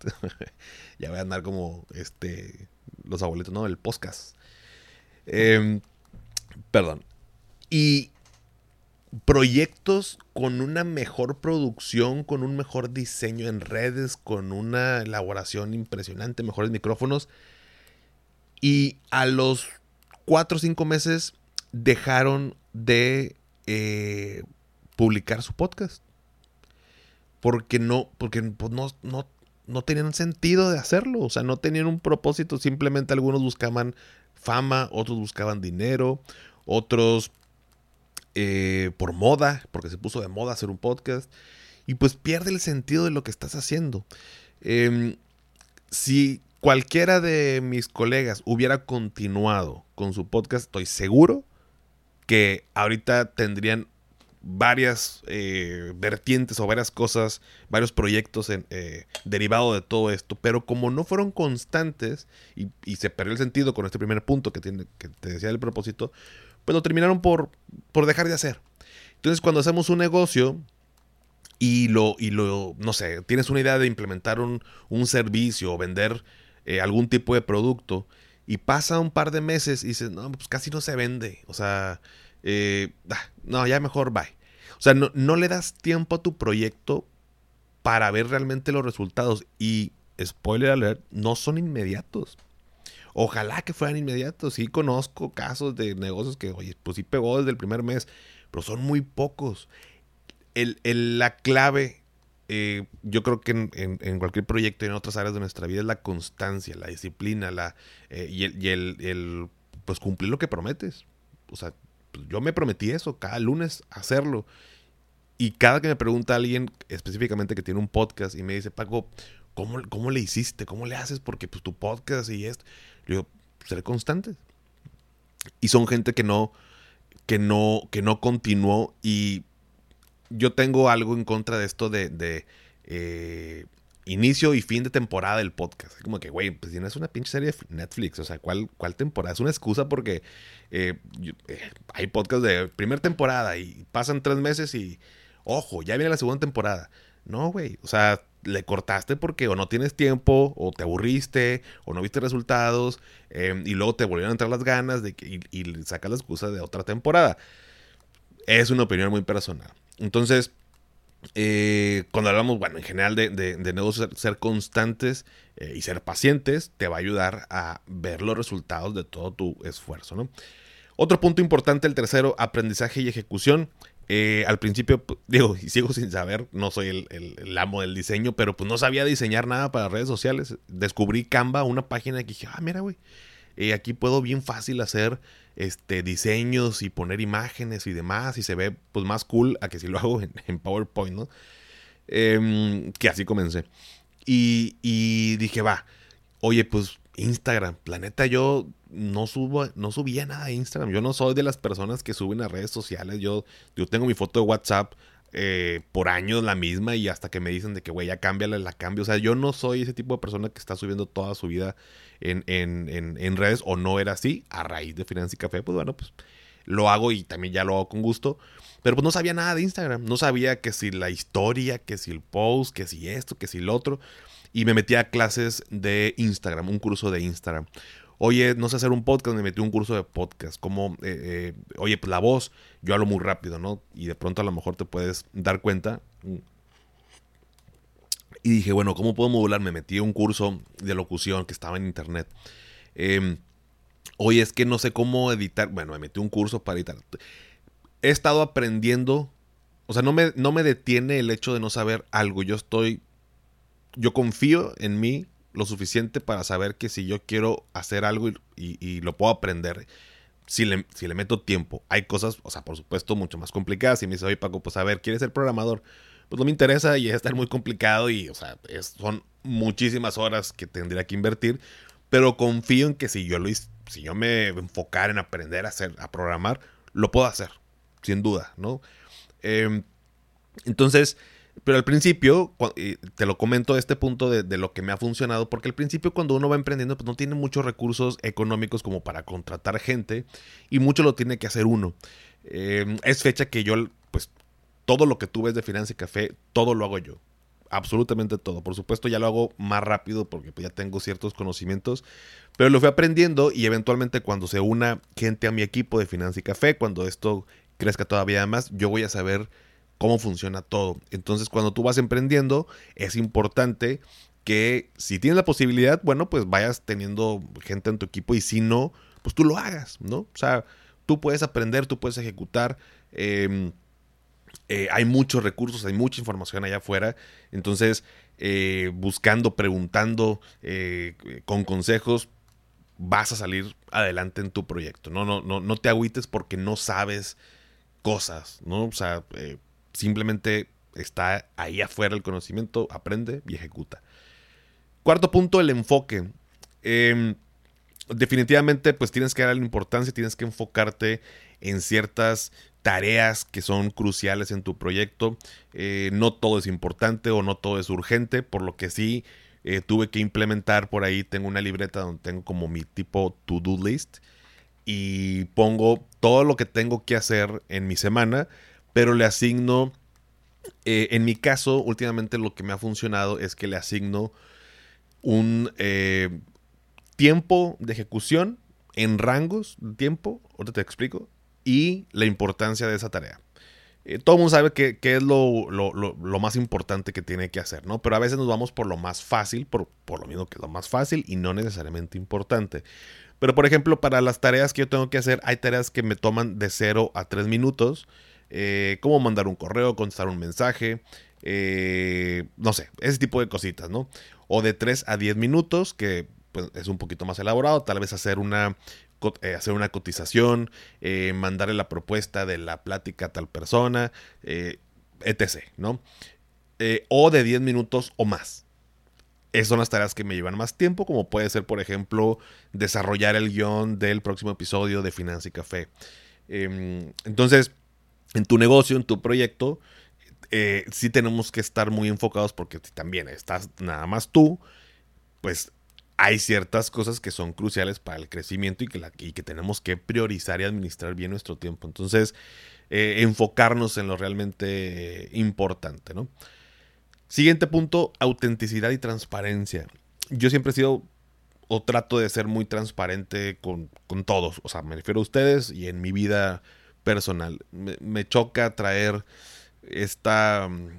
[laughs] ya voy a andar como este, los abuelitos, ¿no? El podcast. Em, perdón. Y proyectos con una mejor producción, con un mejor diseño en redes, con una elaboración impresionante, mejores micrófonos. Y a los cuatro o cinco meses dejaron de eh, publicar su podcast. Porque no, porque pues, no, no, no tenían sentido de hacerlo. O sea, no tenían un propósito. Simplemente algunos buscaban fama, otros buscaban dinero, otros eh, por moda, porque se puso de moda hacer un podcast. Y pues pierde el sentido de lo que estás haciendo. Em, si cualquiera de mis colegas hubiera continuado con su podcast, estoy seguro que ahorita tendrían varias eh, vertientes o varias cosas, varios proyectos eh, derivados de todo esto, pero como no fueron constantes y, se perdió el sentido con este primer punto que, tiene, que te decía el propósito, pues lo terminaron por, por dejar de hacer. Entonces cuando hacemos un negocio y lo, y lo, no sé, tienes una idea de implementar un, un servicio o vender eh, algún tipo de producto y pasa un par de meses y dices, no, pues casi no se vende. O sea, eh, ah, no, ya mejor bye. O sea, no, no, le das tiempo a tu proyecto para ver realmente los resultados. Y, spoiler alert, no son inmediatos. Ojalá que fueran inmediatos. Sí conozco casos de negocios que, oye, pues sí pegó desde el primer mes, pero son muy pocos. El, la clave eh, yo creo que en, cualquier proyecto y en otras áreas de nuestra vida es la constancia, la disciplina, la, eh, y, el, pues cumplir lo que prometes. O sea, pues, yo me prometí eso, cada lunes hacerlo. Y cada que me pregunta alguien específicamente que tiene un podcast y me dice, Paco, ¿cómo, cómo le hiciste? ¿Cómo le haces? Porque pues tu podcast y esto. Yo digo, seré constante. Y son gente que no, que no, que no continuó y yo tengo algo en contra de esto de, eh, inicio y fin de temporada del podcast. Como que, güey, pues si no es una pinche serie de Netflix, o sea, ¿cuál, cuál temporada? Es una excusa porque eh, eh, hay podcast de primera temporada y pasan tres meses y, ojo, ya viene la segunda temporada. No, güey, o sea, le cortaste porque o no tienes tiempo, o te aburriste, o no viste resultados, y luego te volvieron a entrar las ganas de que, y, y sacas la excusa de otra temporada. Es una opinión muy personal. Entonces, eh, cuando hablamos, bueno, en general de, de, negocios, ser, constantes eh, y ser pacientes te va a ayudar a ver los resultados de todo tu esfuerzo, ¿no? Otro punto importante, el tercero, aprendizaje y ejecución. Eh, al principio, [laughs] digo, y sigo sin saber, no soy el, el, amo del diseño, pero pues no sabía diseñar nada para redes sociales. Descubrí Canva, una página que dije, ah, mira, güey, aquí puedo bien fácil hacer este, diseños y poner imágenes y demás y se ve pues más cool a que si lo [laughs] hago en, PowerPoint, ¿no? Em, que así comencé. Y, dije, va, oye, pues Instagram, la neta yo no subo, no subía nada a Instagram. Yo no soy de las personas que suben a redes sociales. Yo, yo tengo mi foto de WhatsApp eh, por años la misma y hasta que me dicen de que, güey, ya cámbiala, la cambio. O sea, yo no soy ese tipo de persona que está subiendo toda su vida en, en, redes o no era así. A raíz de Finanzas y Café, pues bueno, pues lo hago y también ya lo hago con gusto. Pero pues no sabía nada de Instagram. No sabía que si la historia, que si el post, que si esto, que si lo otro. Y me metí a clases de Instagram, un curso de Instagram. Oye, no sé hacer un podcast, me metí un curso de podcast. Como, eh, eh, oye, pues la voz, yo hablo muy rápido, ¿no? Y de pronto a lo mejor te puedes dar cuenta. Y dije, bueno, ¿cómo puedo modular? Me metí un curso de locución que estaba en internet. Eh, oye, es que no sé cómo editar. Bueno, me metí un curso para editar. He estado aprendiendo. O sea, no me, no me detiene el hecho de no saber algo. Yo estoy. Yo confío en mí lo suficiente para saber que si yo quiero hacer algo y, lo puedo aprender, si le, meto tiempo, hay cosas, o sea, por supuesto, mucho más complicadas. Y me dice, oye, Paco, pues a ver, ¿quieres ser programador? Pues no me interesa y es estar muy complicado y, o sea, son muchísimas horas que tendría que invertir. Pero confío en que si yo lo si yo me enfocar en aprender a hacer, a programar, lo puedo hacer, sin duda, ¿no? Em, entonces, pero al principio, te lo comento este punto de, lo que me ha funcionado, porque al principio cuando uno va emprendiendo, pues no tiene muchos recursos económicos como para contratar gente y mucho lo tiene que hacer uno. Em, es fecha que yo, pues todo lo que tú ves de Finanza y Café, todo lo hago yo. Absolutamente todo. Por supuesto ya lo hago más rápido porque pues, ya tengo ciertos conocimientos, pero lo fui aprendiendo y eventualmente cuando se una gente a mi equipo de Finanza y Café, cuando esto crezca todavía más, yo voy a saber cómo funciona todo. Entonces, cuando tú vas emprendiendo, es importante que si tienes la posibilidad, bueno, pues vayas teniendo gente en tu equipo y si no, pues tú lo hagas, ¿no? O sea, tú puedes aprender, tú puedes ejecutar. Em, eh, hay muchos recursos, hay mucha información allá afuera. Entonces, eh, buscando, preguntando, eh, con consejos, vas a salir adelante en tu proyecto. No, no, no, no te agüites porque no sabes cosas, ¿no? O sea, simplemente está ahí afuera el conocimiento, aprende y ejecuta. Cuarto punto, el enfoque. Em, definitivamente, pues tienes que darle importancia, tienes que enfocarte en ciertas tareas que son cruciales en tu proyecto. Eh, no todo es importante o no todo es urgente, por lo que sí eh, tuve que implementar por ahí. Tengo una libreta donde tengo como mi tipo to-do list y pongo todo lo que tengo que hacer en mi semana, pero le asigno, eh, en mi caso, últimamente lo que me ha funcionado es que le asigno un tiempo de ejecución en rangos de tiempo, ahorita te explico, y la importancia de esa tarea. Eh, todo el mundo sabe que, es lo, más importante que tiene que hacer, ¿no? Pero a veces nos vamos por lo más fácil, por, por lo mismo que es lo más fácil y no necesariamente importante. Pero por ejemplo, para las tareas que yo tengo que hacer, hay tareas que me toman de 0 a 3 minutos, eh, como mandar un correo, contestar un mensaje, eh, no sé, ese tipo de cositas, ¿no? O de 3 a 10 minutos, que pues, es un poquito más elaborado, tal vez hacer una eh, hacer una cotización, eh, mandarle la propuesta de la plática a tal persona, etc. ¿no? o de 10 minutos o más. Esas son las tareas que me llevan más tiempo, como puede ser, por ejemplo, desarrollar el guion del próximo episodio de Finanza y Café. Em, entonces, en tu negocio, en tu proyecto, sí tenemos que estar muy enfocados porque también estás nada más tú, pues hay ciertas cosas que son cruciales para el crecimiento y que, que tenemos que priorizar y administrar bien nuestro tiempo. Entonces, eh, enfocarnos en lo realmente importante, ¿no? Siguiente punto, autenticidad y transparencia. Yo siempre he sido o trato de ser muy transparente con, todos. O sea, me refiero a ustedes y en mi vida personal. Me, choca traer esta mm,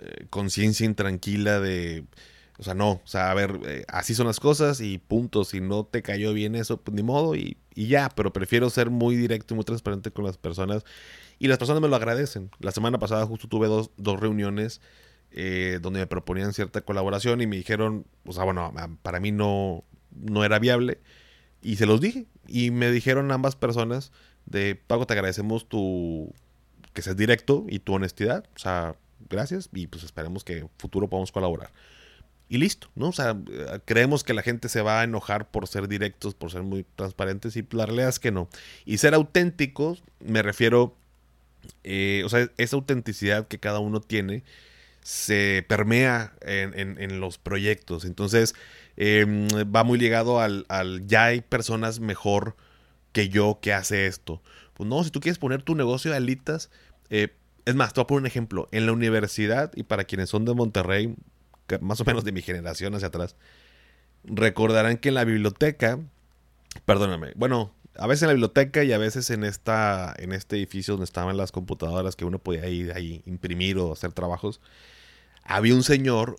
eh, conciencia intranquila de o sea, no, o sea, a ver, eh, así son las cosas y punto. Si no te cayó bien eso, pues ni modo y, ya. Pero prefiero ser muy directo y muy transparente con las personas. Y las personas me lo agradecen. La semana pasada justo tuve dos, reuniones eh, donde me proponían cierta colaboración y me dijeron, o sea, bueno, para mí no, no era viable. Y se los dije. Y me dijeron ambas personas de, Pago, te agradecemos tu, que seas directo y tu honestidad. O sea, gracias y pues esperemos que en futuro podamos colaborar y listo, ¿no? O sea, creemos que la gente se va a enojar por ser directos, por ser muy transparentes y la realidad es que no. Y ser auténticos, me refiero, eh, o sea, esa autenticidad que cada uno tiene se permea en, los proyectos. Entonces, em, va muy ligado al, ya hay personas mejor que yo que hace esto. Pues no, si tú quieres poner tu negocio de alitas, eh, es más, te voy a poner un ejemplo. En la universidad, y para quienes son de Monterrey, más o menos de mi generación hacia atrás, recordarán que en la biblioteca, perdóname, bueno, a veces en la biblioteca y a veces en, esta, en este edificio donde estaban las computadoras que uno podía ir ahí, imprimir o hacer trabajos, había un señor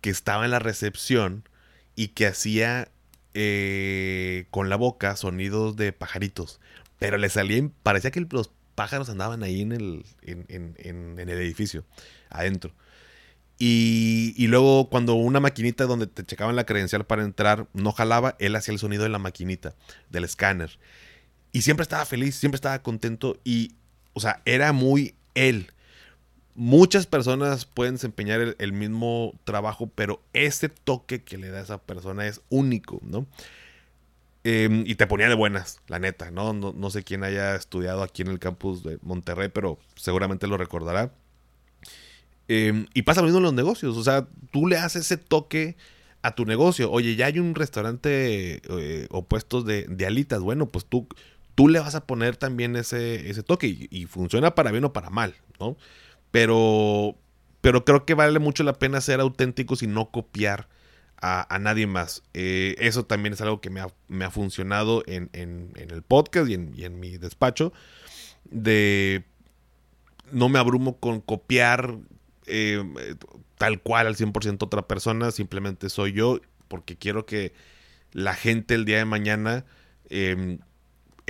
que estaba en la recepción y que hacía eh, con la boca sonidos de pajaritos. Pero le salían, parecía que los pájaros andaban ahí en el, en, en el edificio, adentro. Y, luego cuando una maquinita donde te checaban la credencial para entrar no jalaba, él hacía el sonido de la maquinita, del escáner. Y siempre estaba feliz, siempre estaba contento y, o sea, era muy él. Muchas personas pueden desempeñar el, mismo trabajo, pero ese toque que le da a esa persona es único, ¿no? Em, y te ponía de buenas, la neta, ¿no? ¿no? No sé quién haya estudiado aquí en el campus de Monterrey, pero seguramente lo recordará Em, y pasa lo mismo en los negocios. O sea, tú le haces ese toque a tu negocio. Oye, ya hay un restaurante eh, o de, alitas. Bueno, pues tú, tú le vas a poner también ese, ese toque. Y, funciona para bien o para mal, ¿no? Pero, pero creo que vale mucho la pena ser auténticos y no copiar a, nadie más. Eh, eso también es algo que me ha, funcionado en, el podcast y en, y en mi despacho. De no me abrumo con copiar eh, tal cual al 100% otra persona, simplemente soy yo porque quiero que la gente el día de mañana em,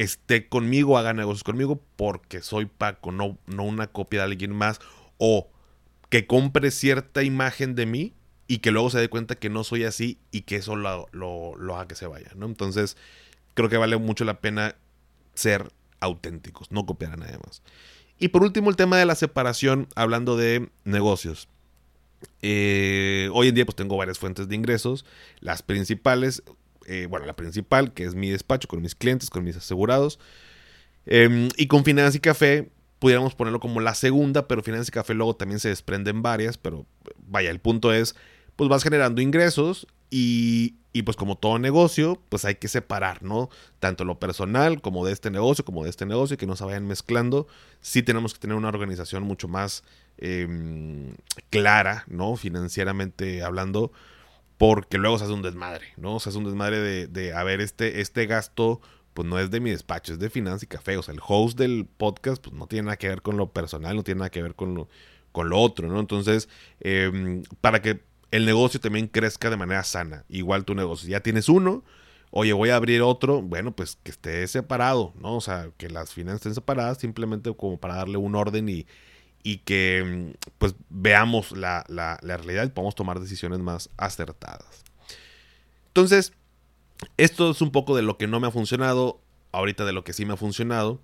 esté conmigo, haga negocios conmigo porque soy Paco, no, no una copia de alguien más o que compre cierta imagen de mí y que luego se dé cuenta que no soy así y que eso lo, lo, haga que se vaya, ¿no? Entonces, creo que vale mucho la pena ser auténticos, no copiar a nadie más. Y por último, el tema de la separación, hablando de negocios. Eh, hoy en día pues tengo varias fuentes de ingresos. Las principales, eh, bueno, la principal, que es mi despacho con mis clientes, con mis asegurados. Em, y con Finanzas y Café, pudiéramos ponerlo como la segunda, pero Finanzas y Café luego también se desprenden varias, pero vaya, el punto es, pues vas generando ingresos y, y pues como todo negocio, pues hay que separar, ¿no? Tanto lo personal como de este negocio, como de este negocio, que no se vayan mezclando. Sí tenemos que tener una organización mucho más em, clara, ¿no? Financieramente hablando, porque luego se hace un desmadre, ¿no? Se hace un desmadre de, de a ver, este, este gasto, pues no es de mi despacho, es de Finanza y Café. O sea, el host del podcast, pues no tiene nada que ver con lo personal, no tiene nada que ver con lo, con lo otro, ¿no? Entonces, em, para que el negocio también crezca de manera sana. Igual tu negocio. Ya tienes uno, oye, voy a abrir otro, bueno, pues que esté separado, ¿no? O sea, que las finanzas estén separadas simplemente como para darle un orden y, y que pues veamos la, la, realidad y podamos tomar decisiones más acertadas. Entonces, esto es un poco de lo que no me ha funcionado, ahorita de lo que sí me ha funcionado.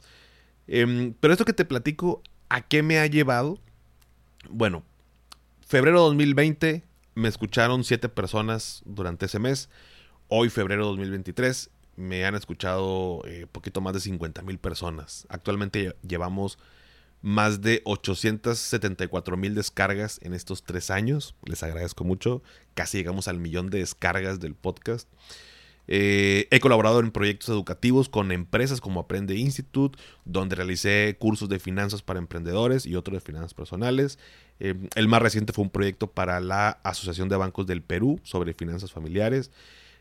Em, pero esto que te platico, ¿a qué me ha llevado? Bueno, febrero 2020 me escucharon siete personas durante ese mes. Hoy, febrero de 2023, me han escuchado eh, poquito más de 50 mil personas. Actualmente llevamos más de 874 mil descargas en estos tres años. Les agradezco mucho. Casi llegamos al millón de descargas del podcast. Eh, he colaborado en proyectos educativos con empresas como Aprende Institute, donde realicé cursos de finanzas para emprendedores y otros de finanzas personales. Eh, el más reciente fue un proyecto para la Asociación de Bancos del Perú sobre finanzas familiares.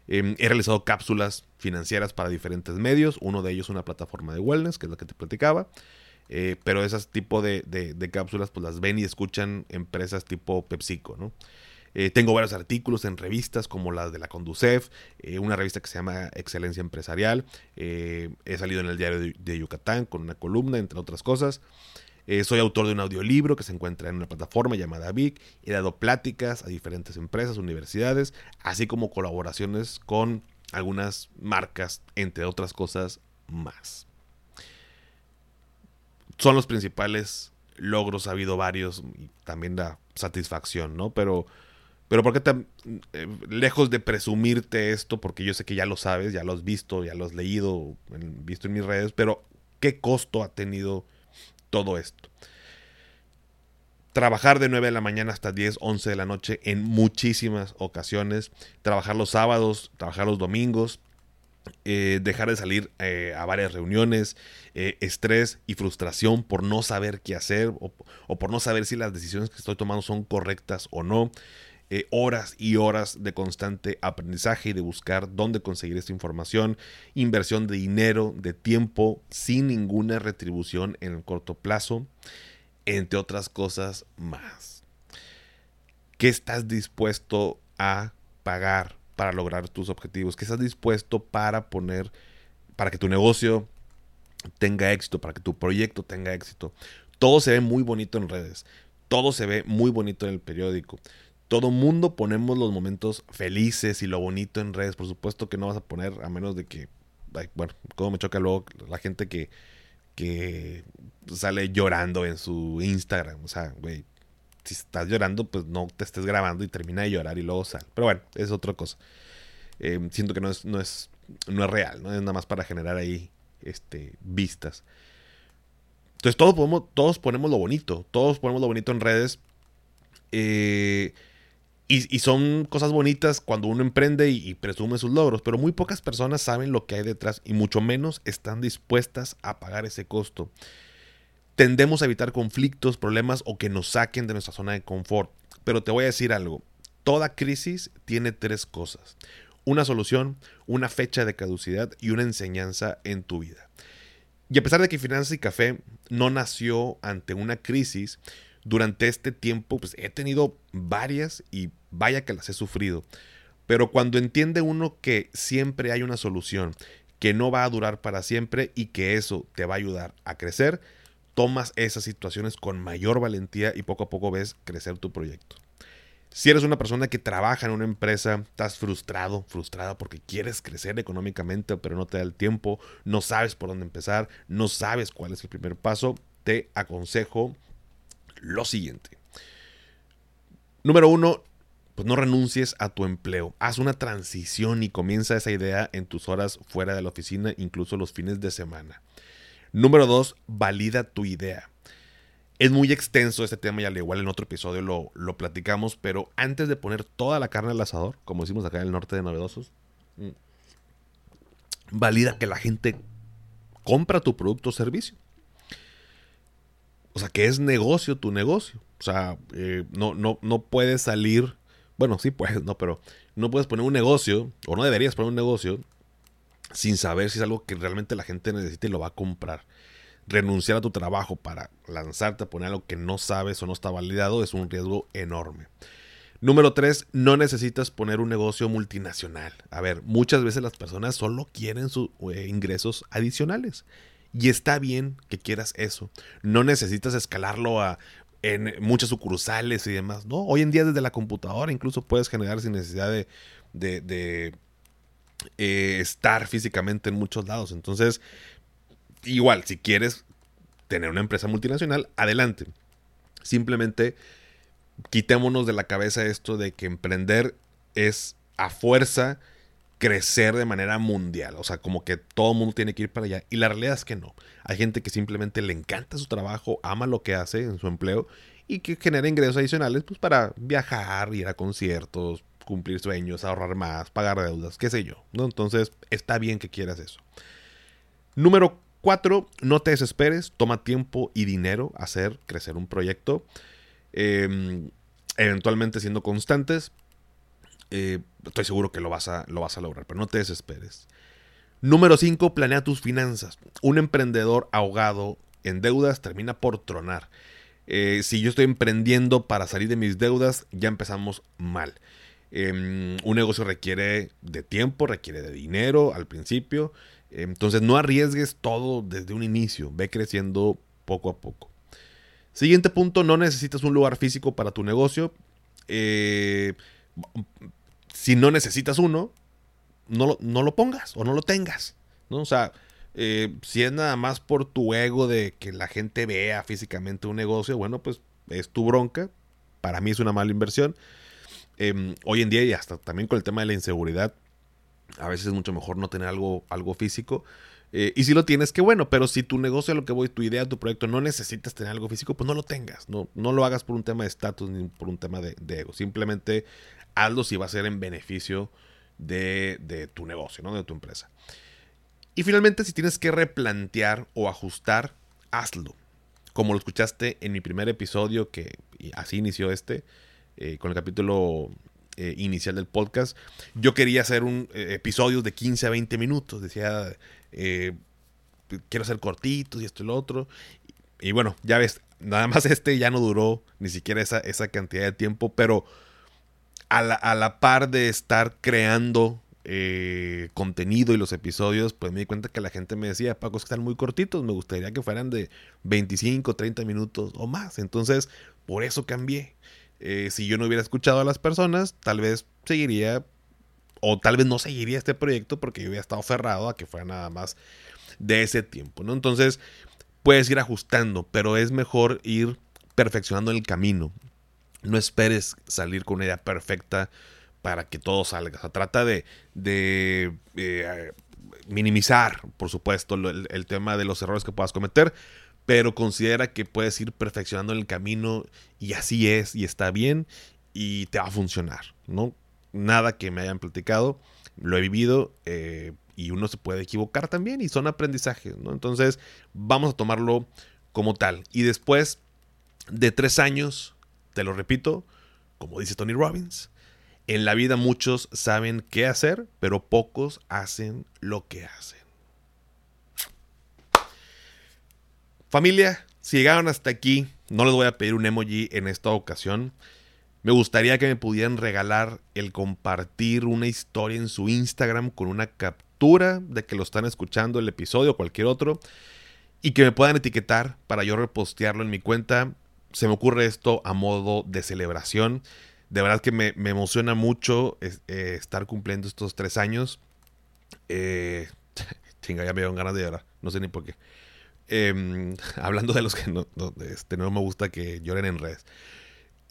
Eh, he realizado cápsulas financieras para diferentes medios, uno de ellos una plataforma de wellness, que es la que te platicaba. Pero esas tipo de, de, cápsulas pues las ven y escuchan empresas tipo PepsiCo, ¿no? Eh, tengo varios artículos en revistas como la de la Conducef, eh, una revista que se llama Excelencia Empresarial. Eh, he salido en el diario de, Yucatán con una columna, entre otras cosas. soy autor de un audiolibro que se encuentra en una plataforma llamada Vic. He dado pláticas a diferentes empresas, universidades, así como colaboraciones con algunas marcas, entre otras cosas más. Son los principales logros, ha habido varios y también da satisfacción, ¿no? Pero pero ¿por qué tan eh, lejos de presumirte esto? Porque yo sé que ya lo sabes, ya lo has visto, ya lo has leído, visto en mis redes, pero ¿qué costo ha tenido todo esto? Trabajar de 9 de la mañana hasta 10, 11 de la noche en muchísimas ocasiones. Trabajar los sábados, trabajar los domingos. Eh, dejar de salir eh, a varias reuniones, estrés y frustración por no saber qué hacer o, o, por no saber si las decisiones que estoy tomando son correctas o no. Eh, horas y horas de constante aprendizaje y de buscar dónde conseguir esta información, inversión de dinero, de tiempo, sin ninguna retribución en el corto plazo, entre otras cosas más. ¿Qué estás dispuesto a pagar para lograr tus objetivos? ¿Qué estás dispuesto para poner, para que tu negocio tenga éxito, para que tu proyecto tenga éxito? Todo se ve muy bonito en redes, todo se ve muy bonito en el periódico todo mundo ponemos los momentos felices y lo bonito en redes. Por supuesto que no vas a poner, a menos de que, bueno, como me choca luego la gente que, que sale llorando en su Instagram. O sea, güey, si estás llorando, pues no te estés grabando y termina de llorar y luego sal. Pero bueno, es otra cosa. Eh, siento que no es, no es, no es real, ¿no? Es nada más para generar ahí este, vistas. Entonces todos, podemos, todos ponemos lo bonito, todos ponemos lo bonito en redes. Eh, y, son cosas bonitas cuando uno emprende y, presume sus logros, pero muy pocas personas saben lo que hay detrás y mucho menos están dispuestas a pagar ese costo. Tendemos a evitar conflictos, problemas o que nos saquen de nuestra zona de confort. Pero te voy a decir algo, toda crisis tiene tres cosas. Una solución, una fecha de caducidad y una enseñanza en tu vida. Y a pesar de que Finanzas y Café no nació ante una crisis, durante este tiempo pues he tenido varias y vaya que las he sufrido. Pero cuando entiende uno que siempre hay una solución, que no va a durar para siempre y que eso te va a ayudar a crecer, tomas esas situaciones con mayor valentía y poco a poco ves crecer tu proyecto. Si eres una persona que trabaja en una empresa, estás frustrado, frustrada porque quieres crecer económicamente, pero no te da el tiempo, no sabes por dónde empezar, no sabes cuál es el primer paso, te aconsejo lo siguiente. Número uno, pues no renuncies a tu empleo. Haz una transición y comienza esa idea en tus horas fuera de la oficina, incluso los fines de semana. Número dos, valida tu idea. Es muy extenso este tema y al igual en otro episodio lo, lo platicamos, pero antes de poner toda la carne al asador, como decimos acá en el norte de Novedosos, mm, valida que la gente compra tu producto o servicio. O sea, que es negocio tu negocio. O sea, eh, no, no, no puedes salir, bueno, sí puedes, no, pero no puedes poner un negocio, o no deberías poner un negocio, sin saber si es algo que realmente la gente necesita y lo va a comprar renunciar a tu trabajo para lanzarte a poner algo que no sabes o no está validado es un riesgo enorme. Número 3, no necesitas poner un negocio multinacional. A ver, muchas veces las personas solo quieren sus eh, ingresos adicionales. Y está bien que quieras eso. No necesitas escalarlo a en muchas sucursales y demás. No, hoy en día desde la computadora incluso puedes generar sin necesidad de, de, eh, estar físicamente en muchos lados. Entonces, igual, si quieres tener una empresa multinacional, adelante. Simplemente quitémonos de la cabeza esto de que emprender es a fuerza crecer de manera mundial. O sea, como que todo el mundo tiene que ir para allá. Y la realidad es que no. Hay gente que simplemente le encanta su trabajo, ama lo que hace en su empleo y que genera ingresos adicionales pues, para viajar, ir a conciertos, cumplir sueños, ahorrar más, pagar deudas, qué sé yo. ¿no? Entonces, está bien que quieras eso. Número Cuatro, no te desesperes, toma tiempo y dinero hacer crecer un proyecto. Em, eventualmente siendo constantes, eh, estoy seguro que lo vas, a, lo vas a lograr, pero no te desesperes. Número 5, planea tus finanzas. Un emprendedor ahogado en deudas termina por tronar. Eh, si yo estoy emprendiendo para salir de mis deudas, ya empezamos mal. Em, un negocio requiere de tiempo, requiere de dinero al principio. Entonces no arriesgues todo desde un inicio, ve creciendo poco a poco. Siguiente punto, no necesitas un lugar físico para tu negocio. Eh, si no necesitas uno, no lo, no lo, pongas o no lo tengas. ¿no? O sea, eh, si es nada más por tu ego de que la gente vea físicamente un negocio, bueno, pues es tu bronca. Para mí es una mala inversión. Em, hoy en día y hasta también con el tema de la inseguridad, a veces es mucho mejor no tener algo, algo físico. Eh, y si lo tienes, qué bueno, pero si tu negocio, a lo que voy, tu idea, tu proyecto, no necesitas tener algo físico, pues no lo tengas. No, no lo hagas por un tema de estatus ni por un tema de, ego. Simplemente hazlo si va a ser en beneficio de, de tu negocio, ¿no? de tu empresa. Y finalmente, si tienes que replantear o ajustar, hazlo. Como lo escuchaste en mi primer episodio, que así inició este, eh, con el capítulo eh, inicial del podcast, yo quería hacer un eh, episodio de 15 a 20 minutos. Decía, eh, quiero hacer cortitos y esto y lo otro. Y, bueno, ya ves, nada más este ya no duró ni siquiera esa, esa cantidad de tiempo, pero a la, a la par de estar creando contenido y los episodios, pues me di cuenta que la gente me decía, Paco, que están muy cortitos, me gustaría que fueran de 25, 30 minutos o más. Entonces, por eso cambié. Eh, si yo no hubiera escuchado a las personas, tal vez seguiría o tal vez no seguiría este proyecto porque yo hubiera estado aferrado a que fuera nada más de ese tiempo, ¿no? Entonces, puedes ir ajustando, pero es mejor ir perfeccionando el camino. No esperes salir con una idea perfecta para que todo salga. O sea, trata de, de eh, minimizar, por supuesto, el, tema de los errores que puedas cometer, pero considera que puedes ir perfeccionando el camino y así es y está bien y te va a funcionar, ¿no? Nada que me hayan platicado, lo he vivido eh, y uno se puede equivocar también y son aprendizajes, ¿no? Entonces vamos a tomarlo como tal. Y después de tres años, te lo repito, como dice Tony Robbins, en la vida muchos saben qué hacer, pero pocos hacen lo que hacen. Familia, si llegaron hasta aquí, No les voy a pedir un emoji en esta ocasión. Me gustaría que me pudieran regalar el compartir una historia en su Instagram con una captura de que lo están escuchando el episodio o cualquier otro y que me puedan etiquetar para yo repostearlo en mi cuenta. Se me ocurre esto a modo de celebración. De verdad que me, emociona mucho eh, estar cumpliendo estos tres años. Eh, [laughs] ya me dieron ganas de llorar. No sé ni por qué. Em, [laughs] hablando de los que no, este, no me gusta que lloren en redes.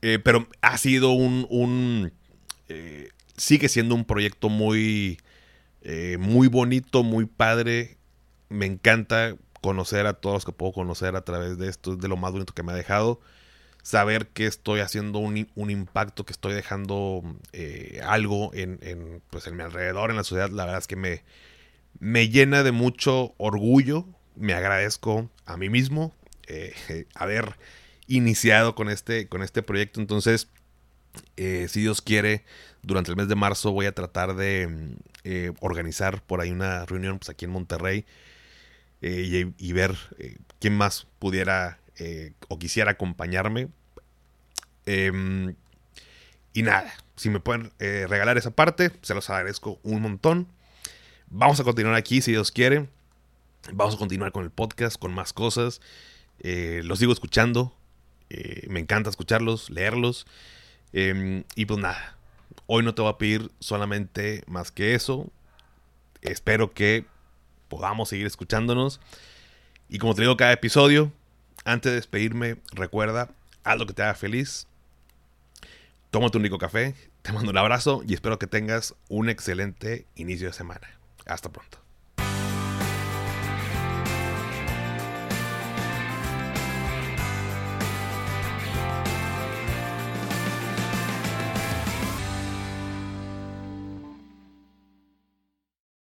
Eh, pero ha sido un. Eh, sigue siendo un proyecto muy. Eh, muy bonito, muy padre. Me encanta conocer a todos los que puedo conocer a través de esto. Es de lo más bonito que me ha dejado. Saber que estoy haciendo un, impacto, que estoy dejando algo en, pues en mi alrededor, en la sociedad, la verdad es que me, me llena de mucho orgullo. Me agradezco a mí mismo [laughs] haber iniciado con este, con este proyecto. Entonces, eh, si Dios quiere, durante el mes de marzo voy a tratar de mm, eh, organizar por ahí una reunión pues, aquí en Monterrey eh, y, ver quién más pudiera o quisiera acompañarme. Em, y nada, si me pueden regalar esa parte, se los agradezco un montón. Vamos a continuar aquí, si Dios quiere. Vamos a continuar con el podcast, con más cosas. los sigo escuchando. Eh, me encanta escucharlos, leerlos. Em, y pues nada, hoy no te voy a pedir solamente más que eso. Espero que podamos seguir escuchándonos. Y como te digo cada episodio, antes de despedirme, recuerda, haz lo que te haga feliz. Tómate un rico café, te mando un abrazo y espero que tengas un excelente inicio de semana. Hasta pronto.